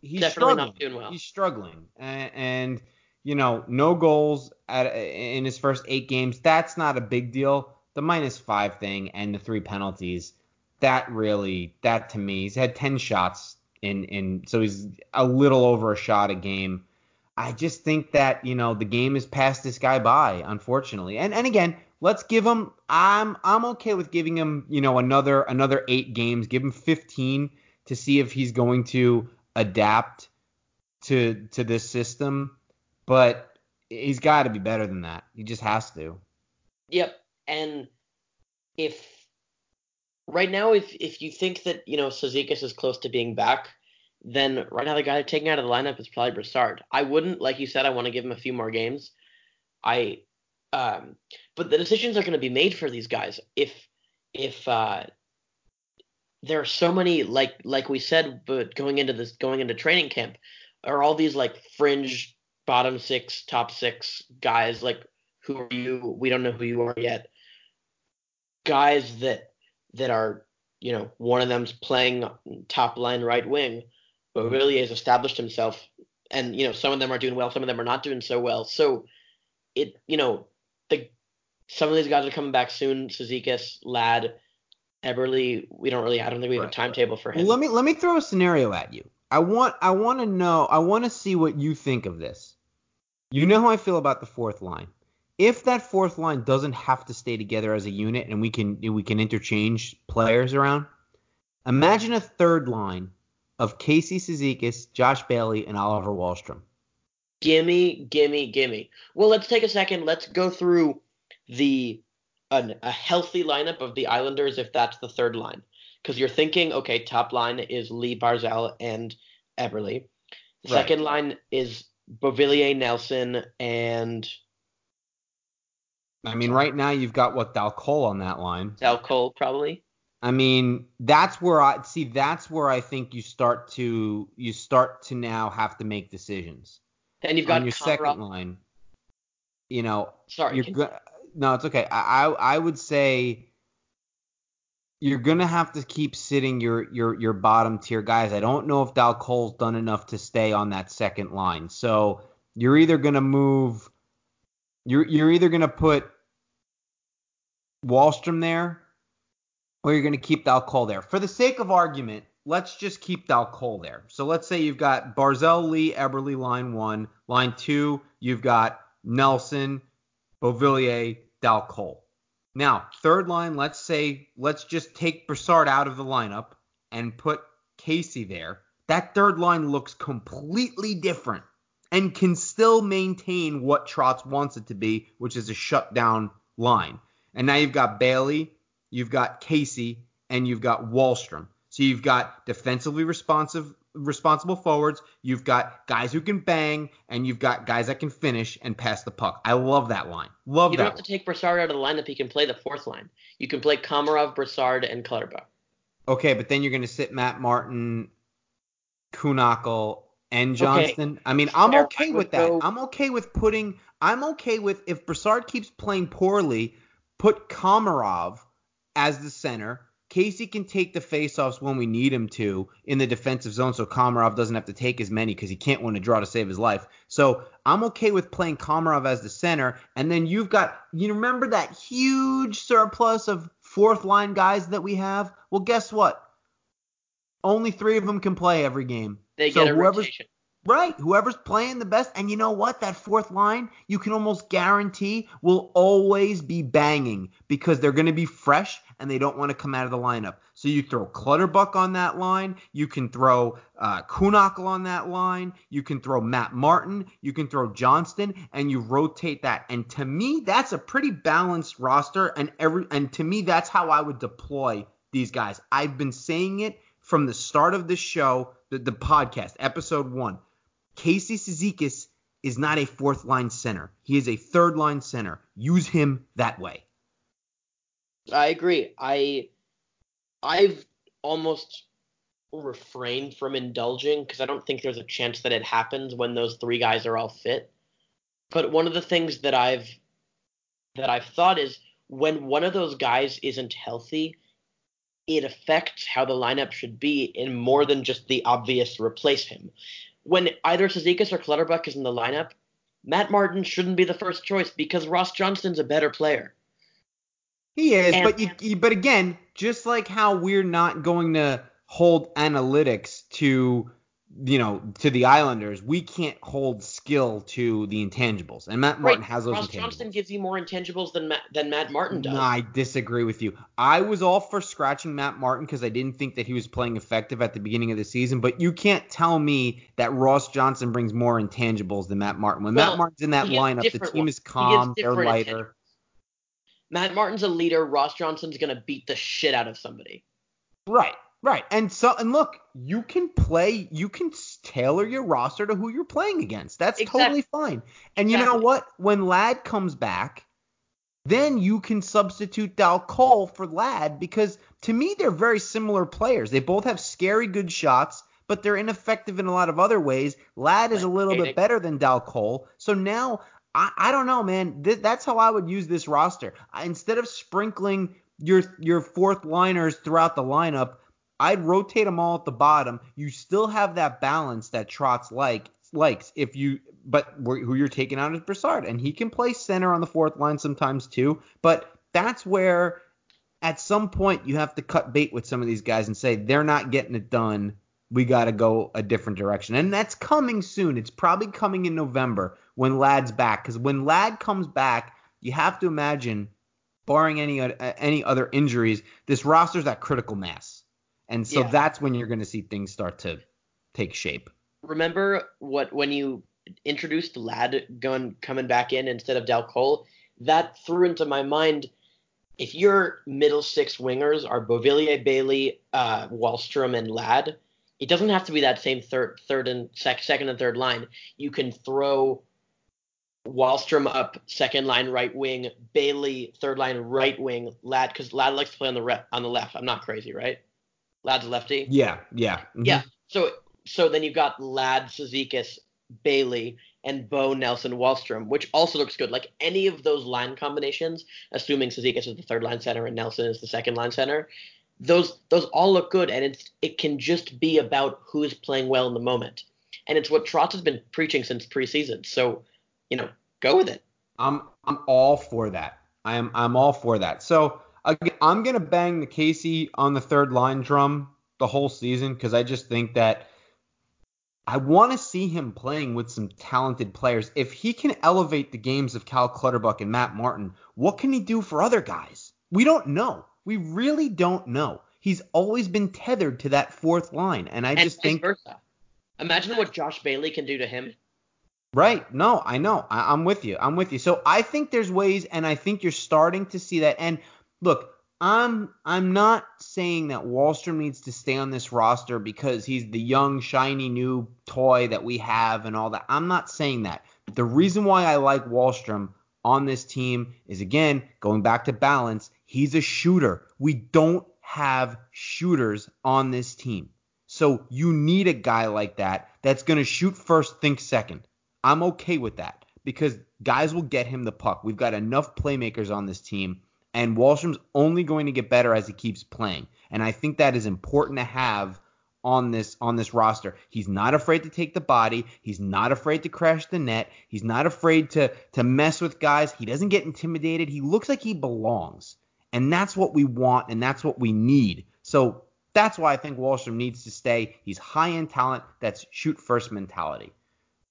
he's definitely struggling. not doing well. He's struggling, and, and you know, no goals at, in his first eight games. That's not a big deal. The minus five thing and the three penalties, that really, that to me, he's had 10 shots in, in, so he's a little over a shot a game. I just think that, you know, the game has passed this guy by, unfortunately. And, and again, let's give him, I'm, I'm okay with giving him, you know, another, another eight games, give him 15 to see if he's going to adapt to, to this system but he's got to be better than that. He just has to. Yep. And if right now, if if you think that you know Cizikas is close to being back, then right now the guy taking out of the lineup is probably Brassard. I wouldn't, like you said, I want to give him a few more games. I, um, but the decisions are going to be made for these guys. If if uh, there are so many like like we said, but going into this going into training camp, are all these like fringe bottom six, top six guys. Like, who are you? We don't know who you are yet. Guys that that are, you know, one of them's playing top line right wing, but really has established himself. And you know, some of them are doing well, some of them are not doing so well. So, it, you know, the some of these guys are coming back soon. Cizikas, Ladd, Eberle. We don't really. I don't think we have right. a timetable for him. Well, let me let me throw a scenario at you. I want I want to know I want to see what you think of this. You know how I feel about the fourth line. If that fourth line doesn't have to stay together as a unit and we can we can interchange players around, imagine a third line of Casey Cizikas, Josh Bailey, and Oliver Wahlstrom. Gimme, gimme, gimme. Well, let's take a second. Let's go through the an, a healthy lineup of the Islanders if that's the third line because you're thinking, okay, top line is Lee Barzal and Eberle. Right. Second line is Beauvillier, Nelson, and. I mean, right now you've got what Dal Colle on that line. Dal Colle, probably. I mean, that's where I see. That's where I think you start to you start to now have to make decisions. And you've got on your second line. You know, sorry. You're go- no, it's okay. I, I I would say you're gonna have to keep sitting your your your bottom tier guys. I don't know if Dal Colle's done enough to stay on that second line. So you're either gonna move you're you're either gonna put Wahlstrom there or you're gonna keep Dal Colle there. For the sake of argument, let's just keep Dal Colle there. So let's say you've got Barzal, Lee, Eberle, line one. Line two, you've got Nelson, Beauvillier, Dal Colle. Now, third line, let's say, let's just take Brassard out of the lineup and put Casey there. That third line looks completely different and can still maintain what Trotz wants it to be, which is a shutdown line. And now you've got Bailey, you've got Casey, and you've got Wahlstrom. So you've got defensively responsive responsible forwards. You've got guys who can bang, and you've got guys that can finish and pass the puck. I love that line. Love that. You don't have to take Brassard out of the lineup. He can play the fourth line. You can play Komarov, Brassard, and Clutterbuck. Okay, but then you're going to sit Matt Martin Kuhnhackl, and Johnston. Okay. I mean, I'm okay with that. I'm okay with putting. I'm okay with if Brassard keeps playing poorly, put Komarov as the center. Casey can take the faceoffs when we need him to in the defensive zone, so Komarov doesn't have to take as many because he can't win a draw to save his life. So I'm okay with playing Komarov as the center, and then you've got you remember that huge surplus of fourth line guys that we have. Well, guess what? Only three of them can play every game. They so get a rotation. Right. Whoever's playing the best. And you know what? That fourth line, you can almost guarantee will always be banging because they're going to be fresh and they don't want to come out of the lineup. So you throw Clutterbuck on that line. You can throw uh, Kuhnhackl on that line. You can throw Matt Martin. You can throw Johnston and you rotate that. And to me, that's a pretty balanced roster. And every and to me, that's how I would deploy these guys. I've been saying it from the start of the show, the, the podcast, episode one. Casey Cizikas is not a fourth line center. He is a third line center. Use him that way. I agree. I I've almost refrained from indulging because I don't think there's a chance that it happens when those three guys are all fit. But one of the things that I've that I've thought is when one of those guys isn't healthy, it affects how the lineup should be in more than just the obvious replace him. When either Cizikas or Clutterbuck is in the lineup, Matt Martin shouldn't be the first choice because Ross Johnston's a better player. He is, and, but you, you, but again, just like how we're not going to hold analytics to you know, to the Islanders, we can't hold skill to the intangibles, and Matt Martin right. has those. Ross intangibles. Johnston gives you more intangibles than Matt, than Matt Martin does. No, I disagree with you. I was all for scratching Matt Martin because I didn't think that he was playing effective at the beginning of the season. But you can't tell me that Ross Johnston brings more intangibles than Matt Martin. When well, Matt Martin's in that lineup, the team is calm, they're lighter. Matt Martin's a leader. Ross Johnston's gonna beat the shit out of somebody. Right. Right. And so and look, you can play you can tailor your roster to who you're playing against. That's exactly. totally fine. And exactly. you know what? When Ladd comes back, then you can substitute Dal Colle for Ladd because to me they're very similar players. They both have scary good shots, but they're ineffective in a lot of other ways. Ladd is a little bit better than Dal Colle. So now I, I don't know, man. Th- that's how I would use this roster. I, instead of sprinkling your your fourth liners throughout the lineup, I'd rotate them all at the bottom. You still have that balance that Trotz like likes if you but who you're taking out is Brassard and he can play center on the fourth line sometimes too. But that's where at some point you have to cut bait with some of these guys and say they're not getting it done. We got to go a different direction. And that's coming soon. It's probably coming in November when Ladd's back cuz when Ladd comes back, you have to imagine barring any any other injuries, this roster's at critical mass and so yeah. that's when you're going to see things start to take shape. Remember what when you introduced Ladd going coming back in instead of Dal Colle? That threw into my mind if your middle six wingers are Beauvillier, Bailey, uh, Wahlstrom, and Ladd, it doesn't have to be that same third, third and sec, second and third line. You can throw Wahlstrom up second line right wing, Bailey third line right wing, Ladd because Ladd likes to play on the re- on the left. I'm not crazy, right? Ladd's lefty. Yeah, yeah, mm-hmm. yeah. So so then you've got Ladd, Cizikas, Bailey, and Bo Nelson Wahlstrom, which also looks good. Like any of those line combinations, assuming Cizikas is the third line center and Nelson is the second line center, those those all look good, and it's it can just be about who is playing well in the moment, and it's what Trotz has been preaching since preseason. So, you know, go with it. I'm I'm all for that. I am I'm all for that. So I'm gonna bang the Casey on the third line drum the whole season because I just think that I want to see him playing with some talented players. If he can elevate the games of Cal Clutterbuck and Matt Martin, what can he do for other guys? We don't know. We really don't know. He's always been tethered to that fourth line, and I and just think. Versa. Imagine what Josh Bailey can do to him. Right. No, I know. I, I'm with you. I'm with you. So I think there's ways, and I think you're starting to see that. And look, I'm I'm not saying that Wahlstrom needs to stay on this roster because he's the young shiny new toy that we have and all that. I'm not saying that. The reason why I like Wahlstrom on this team is again going back to balance. He's a shooter. We don't have shooters on this team. So you need a guy like that that's going to shoot first, think second. I'm okay with that because guys will get him the puck. We've got enough playmakers on this team, and Wahlstrom's only going to get better as he keeps playing. And I think that is important to have on this on this roster. He's not afraid to take the body. He's not afraid to crash the net. He's not afraid to to mess with guys. He doesn't get intimidated. He looks like he belongs. And that's what we want and that's what we need. So that's why I think Wahlstrom needs to stay. He's high end talent. That's shoot first mentality.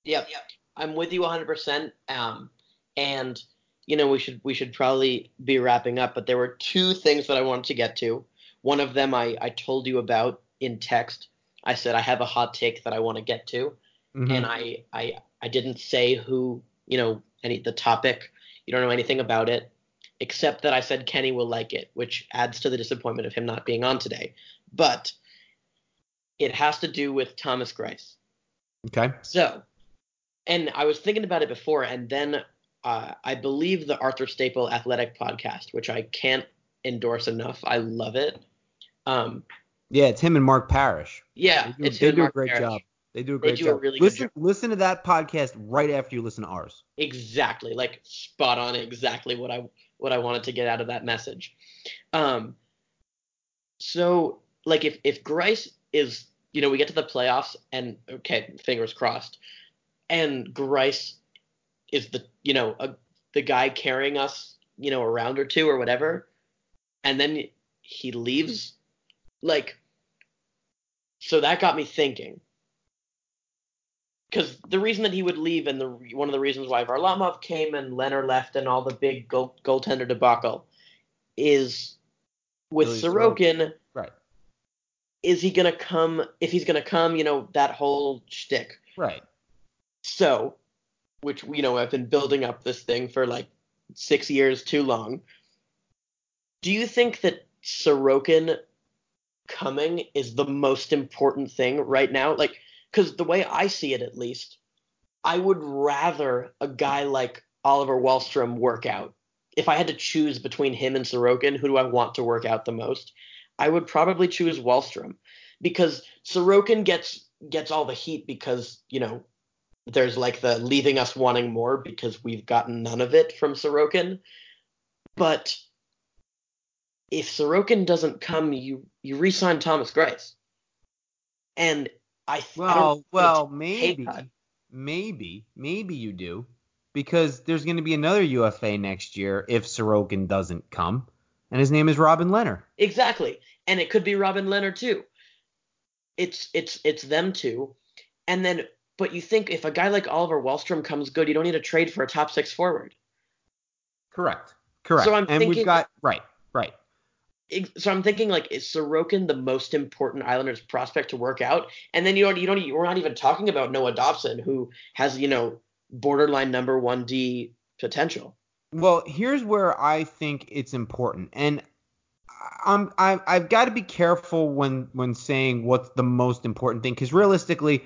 Yep. yep. I'm with you 100%. Um, and you know we should we should probably be wrapping up, but there were two things that I wanted to get to. One of them I I told you about in text. I said I have a hot take that I want to get to, mm-hmm. and I I I didn't say who you know any the topic. You don't know anything about it, except that I said Kenny will like it, which adds to the disappointment of him not being on today. But it has to do with Thomas Greiss. Okay. So, and I was thinking about it before, and then uh, I believe the Arthur Staple Athletic podcast, which I can't endorse enough. I love it. Um, yeah, it's him and Mark Parrish. Yeah, they do, they do a great Parrish. job. They do a great do job. A really listen, job. listen to that podcast right after you listen to ours. Exactly, like spot on. Exactly what I what I wanted to get out of that message. Um, so like if if Greiss is you know we get to the playoffs and okay fingers crossed, and Greiss is the you know a, the guy carrying us you know a round or two or whatever, and then he leaves, like so that got me thinking. Because the reason that he would leave, and the one of the reasons why Varlamov came and Lehner left, and all the big goal, goaltender debacle, is with Really Sorokin. Sorokin. Right. Is he gonna come? If he's gonna come, you know that whole shtick. Right. So, which you know I've been building up this thing for like six years too long. Do you think that Sorokin coming is the most important thing right now. Like, because the way I see it, at least, I would rather a guy like Oliver Wahlstrom work out. If I had to choose between him and Sorokin, who do I want to work out the most? I would probably choose Wahlstrom because Sorokin gets gets all the heat because you know there's like the leaving us wanting more because we've gotten none of it from Sorokin. But if Sorokin doesn't come, you you re-sign Thomas Greiss. And I well, well, maybe, maybe, maybe you do, because there's going to be another UFA next year if Sorokin doesn't come, and his name is Robin Lehner. Exactly, and it could be Robin Lehner too. It's it's it's them two, and then but you think if a guy like Oliver Wahlstrom comes good, you don't need to trade for a top six forward. Correct. Correct. So I'm and thinking, we've got right, right so I'm thinking like is Sorokin the most important Islanders prospect to work out? And then you don't you don't we're not even talking about Noah Dobson who has you know borderline number one D potential. Well, here's where I think it's important, and I'm I, I've got to be careful when when saying what's the most important thing because realistically,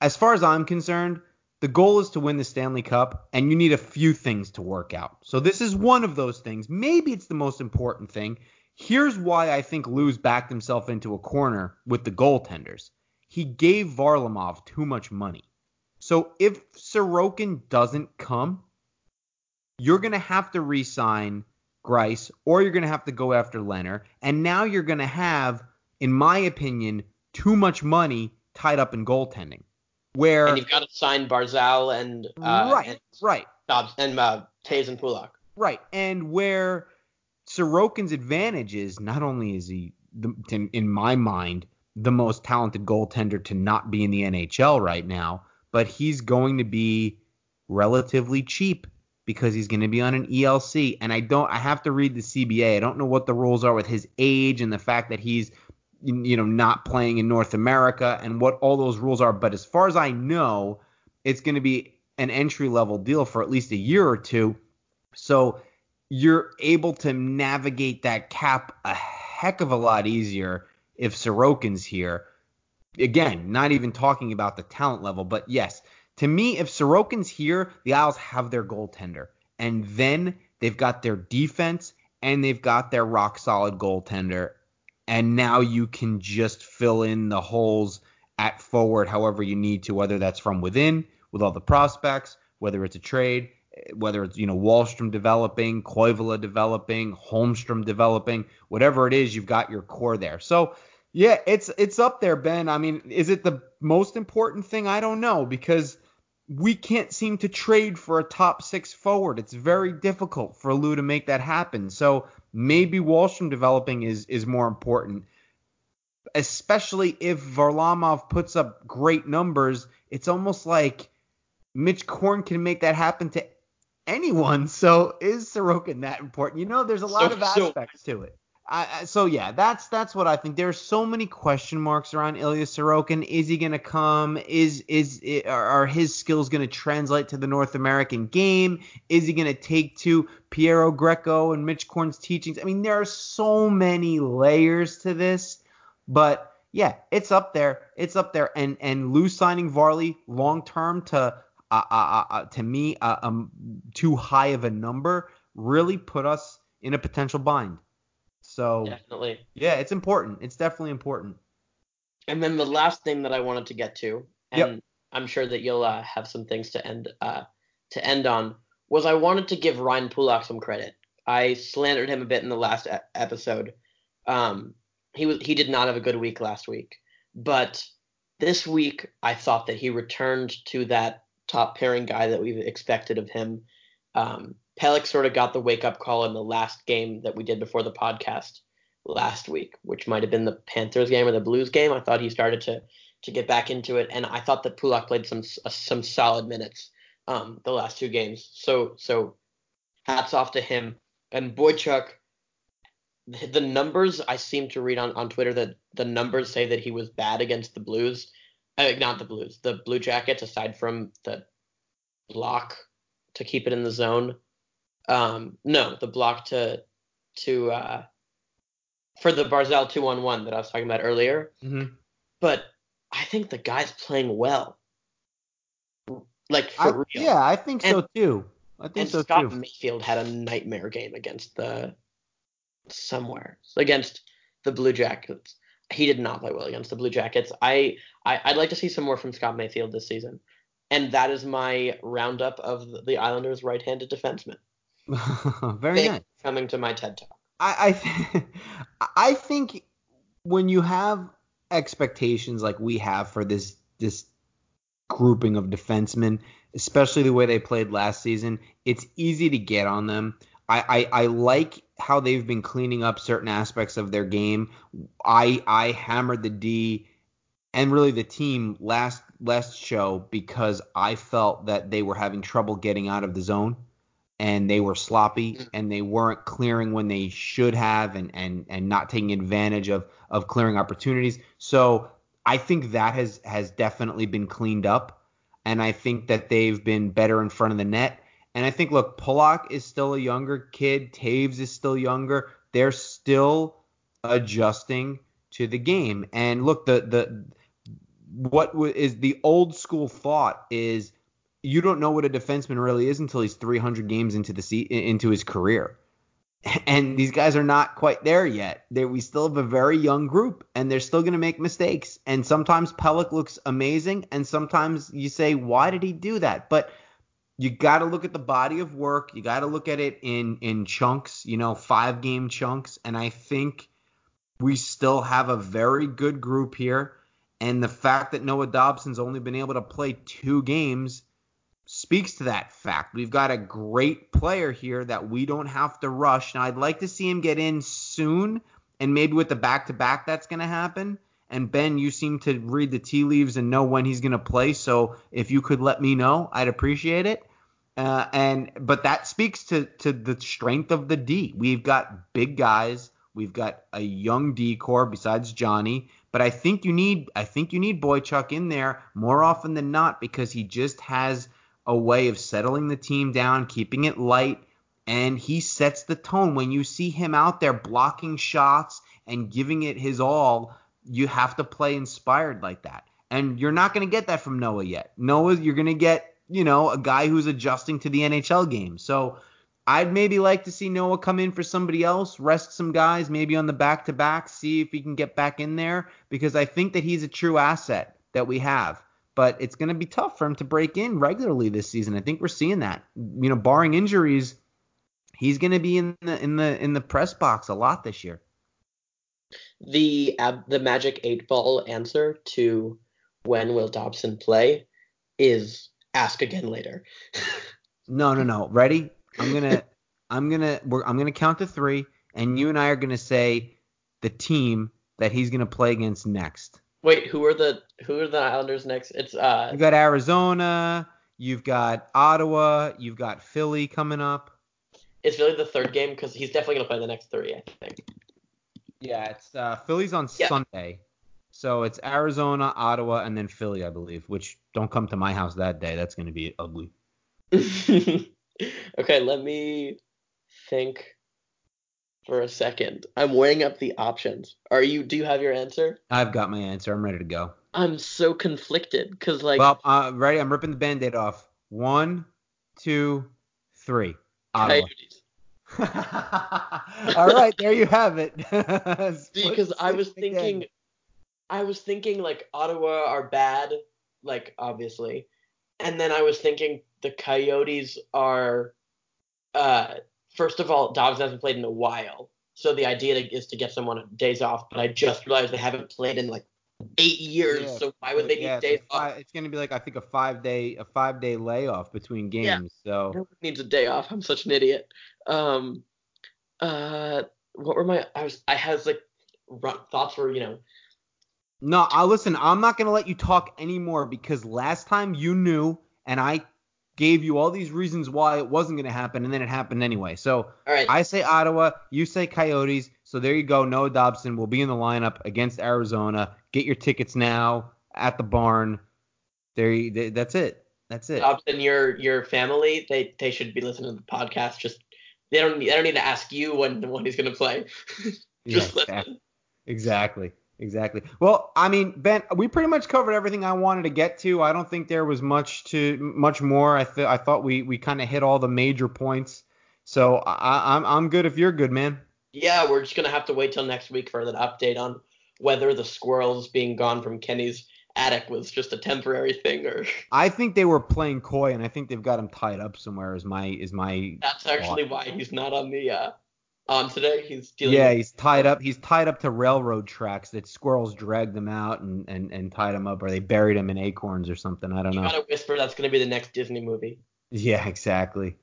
as far as I'm concerned, the goal is to win the Stanley Cup, and you need a few things to work out. So this is one of those things. Maybe it's the most important thing. Here's why I think Lou's backed himself into a corner with the goaltenders. He gave Varlamov too much money. So if Sorokin doesn't come, you're going to have to re-sign Greiss or you're going to have to go after Lehner. And now you're going to have, in my opinion, too much money tied up in goaltending. Where and you've got to sign Barzal and uh, right, and right, Dobbs and uh, Toews and Pulock. Right, and where Sorokin's advantage is not only is he, the, in my mind, the most talented goaltender to not be in the NHL right now, but he's going to be relatively cheap because he's going to be on an ELC. And I don't, I have to read the CBA. I don't know what the rules are with his age and the fact that he's, you know, not playing in North America and what all those rules are. But as far as I know, it's going to be an entry level deal for at least a year or two. So you're able to navigate that cap a heck of a lot easier if Sorokin's here. Again, not even talking about the talent level, but yes, to me, if Sorokin's here, the Isles have their goaltender. And then they've got their defense and they've got their rock solid goaltender. And now you can just fill in the holes at forward however you need to, whether that's from within with all the prospects, whether it's a trade, whether it's you know Wahlstrom developing, Koivula developing, Holmstrom developing, whatever it is, you've got your core there. So yeah, it's it's up there, Ben. I mean, is it the most important thing? I don't know because we can't seem to trade for a top six forward. It's very difficult for Lou to make that happen. So maybe Wahlstrom developing is is more important. Especially if Varlamov puts up great numbers, it's almost like Mitch Korn can make that happen to anyone. [laughs] So is Sorokin that important? You know, there's a lot so, of aspects so, to it. I, so yeah, that's that's what I think. There are so many question marks around Ilya Sorokin. Is he gonna come? Is is are his skills gonna translate to the North American game? Is he gonna take to Piero Greco and Mitch Korn's teachings? I mean, there are so many layers to this, but yeah, it's up there. It's up there. And and Lou signing Varley long term to uh, uh, uh, to me uh, um, too high of a number really put us in a potential bind. So definitely, yeah, it's important. It's definitely important. And then the last thing that I wanted to get to, and yep. I'm sure that you'll uh, have some things to end uh, to end on, was I wanted to give Ryan Pulock some credit. I slandered him a bit in the last e- episode. Um, he was he did not have a good week last week, but this week I thought that he returned to that top pairing guy that we've expected of him. Um, Pelech sort of got the wake up call in the last game that we did before the podcast last week, which might have been the Panthers game or the Blues game. I thought he started to to get back into it, and I thought that Pulock played some uh, some solid minutes um, the last two games. So so hats off to him. And Boychuk, the numbers I seem to read on, on Twitter that the numbers say that he was bad against the Blues uh, not the Blues, the Blue Jackets, aside from the block to keep it in the zone. Um, no, the block to to uh, for the Barzal two on one that I was talking about earlier. Mm-hmm. But I think the guy's playing well. Like for I, real. Yeah, I think and, so too. I think and so Scott too. Mayfield had a nightmare game against the somewhere against the Blue Jackets he did not play well against the Blue Jackets. I, I would like to see some more from Scott Mayfield this season, and that is my roundup of the Islanders' right-handed defenseman. [laughs] Very Thanks nice. Coming to my TED talk. I I, th- [laughs] I think when you have expectations like we have for this this grouping of defensemen, especially the way they played last season, it's easy to get on them. I, I, I like how they've been cleaning up certain aspects of their game. I I hammered the D and really the team last last show because I felt that they were having trouble getting out of the zone and they were sloppy mm. and they weren't clearing when they should have and and and not taking advantage of of clearing opportunities. So I think that has has definitely been cleaned up and I think that they've been better in front of the net and I think, look, Pulock is still a younger kid. Toews is still younger. They're still adjusting to the game. And look, the the what is the old school thought is you don't know what a defenseman really is until he's 300 games into the se- into his career. [laughs] And these guys are not quite there yet. They, we still have a very young group, and they're still going to make mistakes. And sometimes Pelech looks amazing, and sometimes you say, why did he do that? But you got to look at the body of work. You got to look at it in in chunks, you know, five game chunks. And I think we still have a very good group here. And the fact that Noah Dobson's only been able to play two games speaks to that fact. We've got a great player here that we don't have to rush. Now, I'd like to see him get in soon, and maybe with the back to back that's going to happen. And Ben, you seem to read the tea leaves and know when he's going to play. So if you could let me know, I'd appreciate it. Uh, and but that speaks to to the strength of the D. We've got big guys. We've got a young D core besides Johnny. But I think you need I think you need Boychuk in there more often than not because he just has a way of settling the team down, keeping it light, and he sets the tone. When you see him out there blocking shots and giving it his all, you have to play inspired like that. And you're not going to get that from Noah yet. Noah, you're going to get you know, a guy who's adjusting to the NHL game. So I'd maybe like to see Noah come in for somebody else, rest some guys, maybe on the back to back, see if he can get back in there because I think that he's a true asset that we have. But it's going to be tough for him to break in regularly this season. I think we're seeing that. You know, barring injuries, he's going to be in the in the in the press box a lot this year. The ab- the magic eight ball answer to when will Dobson play is ask again later. [laughs] no, no, no. Ready? I'm gonna I'm gonna we're, I'm gonna count to three, and you and I are gonna say the team that he's gonna play against next. Wait, who are the who are the Islanders next? It's uh. You've got Arizona. You've got Ottawa. You've got Philly coming up. It's really the third game because he's definitely gonna play the next three, I think. Yeah, it's uh, Philly's on yeah. Sunday. So it's Arizona, Ottawa, and then Philly, I believe. Which don't come to my house that day. That's gonna be ugly. [laughs] okay, let me think for a second. I'm weighing up the options. Are you? Do you have your answer? I've got my answer. I'm ready to go. I'm so conflicted because like. Well, uh, ready. I'm ripping the band-aid off. One, two, three. Ottawa. [laughs] All right, there you have it. [laughs] because I was thinking, again. I was thinking like Ottawa are bad, like obviously, and then I was thinking the Coyotes are, uh, first of all, Dobbs hasn't played in a while, so the idea is to get someone days off. But I just realized they haven't played in like eight years, yeah, so why would they yeah, need days off? It's gonna be like I think a five day a five day layoff between games. Yeah. So no needs a day off. I'm such an idiot. Um, uh, what were my? I was I had like thoughts were you know. No, I listen. I'm not gonna let you talk anymore because last time you knew, and I gave you all these reasons why it wasn't going to happen, and then it happened anyway. So I say Ottawa, you say Coyotes. So there you go. Noah Dobson will be in the lineup against Arizona. Get your tickets now at the barn. There, you, that's it. That's it. Dobson, your your family, they they should be listening to the podcast. Just they don't they don't need to ask you when when he's going to play. [laughs] Just yeah, listen. Exactly. Exactly. Well, I mean, Ben, we pretty much covered everything I wanted to get to. I don't think there was much to much more. I th- I thought we we kind of hit all the major points. So I, I'm I'm good if you're good, man. Yeah, we're just gonna have to wait till next week for an update on whether the squirrels being gone from Kenny's attic was just a temporary thing or. [laughs] I think they were playing coy, and I think they've got him tied up somewhere. Is my is my. That's actually thought. why he's not on the uh, on today. He's dealing. Yeah, he's tied up. He's tied up to railroad tracks that squirrels dragged him out and, and, and tied him up, or they buried him in acorns or something. I don't know. you know. Gotta whisper that's gonna be the next Disney movie. Yeah, exactly.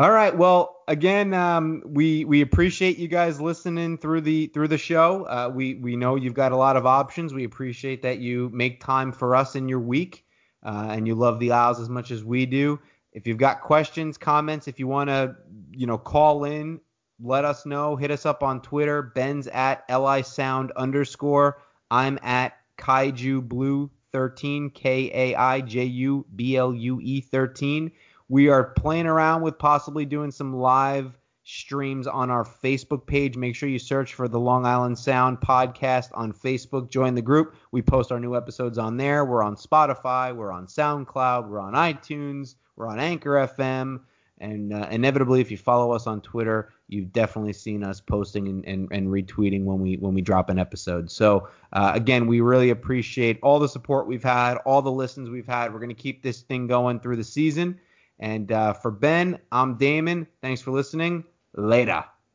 All right. Well, again, um, we we appreciate you guys listening through the through the show. Uh, we we know you've got a lot of options. We appreciate that you make time for us in your week, uh, and you love the Isles as much as we do. If you've got questions, comments, if you want to, you know, call in let us know. Hit us up on Twitter. Ben's at li sound underscore. I'm at kaiju blue 13 K A I J U B L U E 13. We are playing around with possibly doing some live streams on our Facebook page. Make sure you search for the Long Island Sound podcast on Facebook. Join the group. We post our new episodes on there. We're on Spotify. We're on SoundCloud. We're on iTunes. We're on Anchor FM. And uh, inevitably, if you follow us on Twitter, you've definitely seen us posting and, and, and retweeting when we when we drop an episode. So uh, again, we really appreciate all the support we've had, all the listens we've had. We're gonna keep this thing going through the season. And uh, for Ben, I'm Damon. Thanks for listening. Later.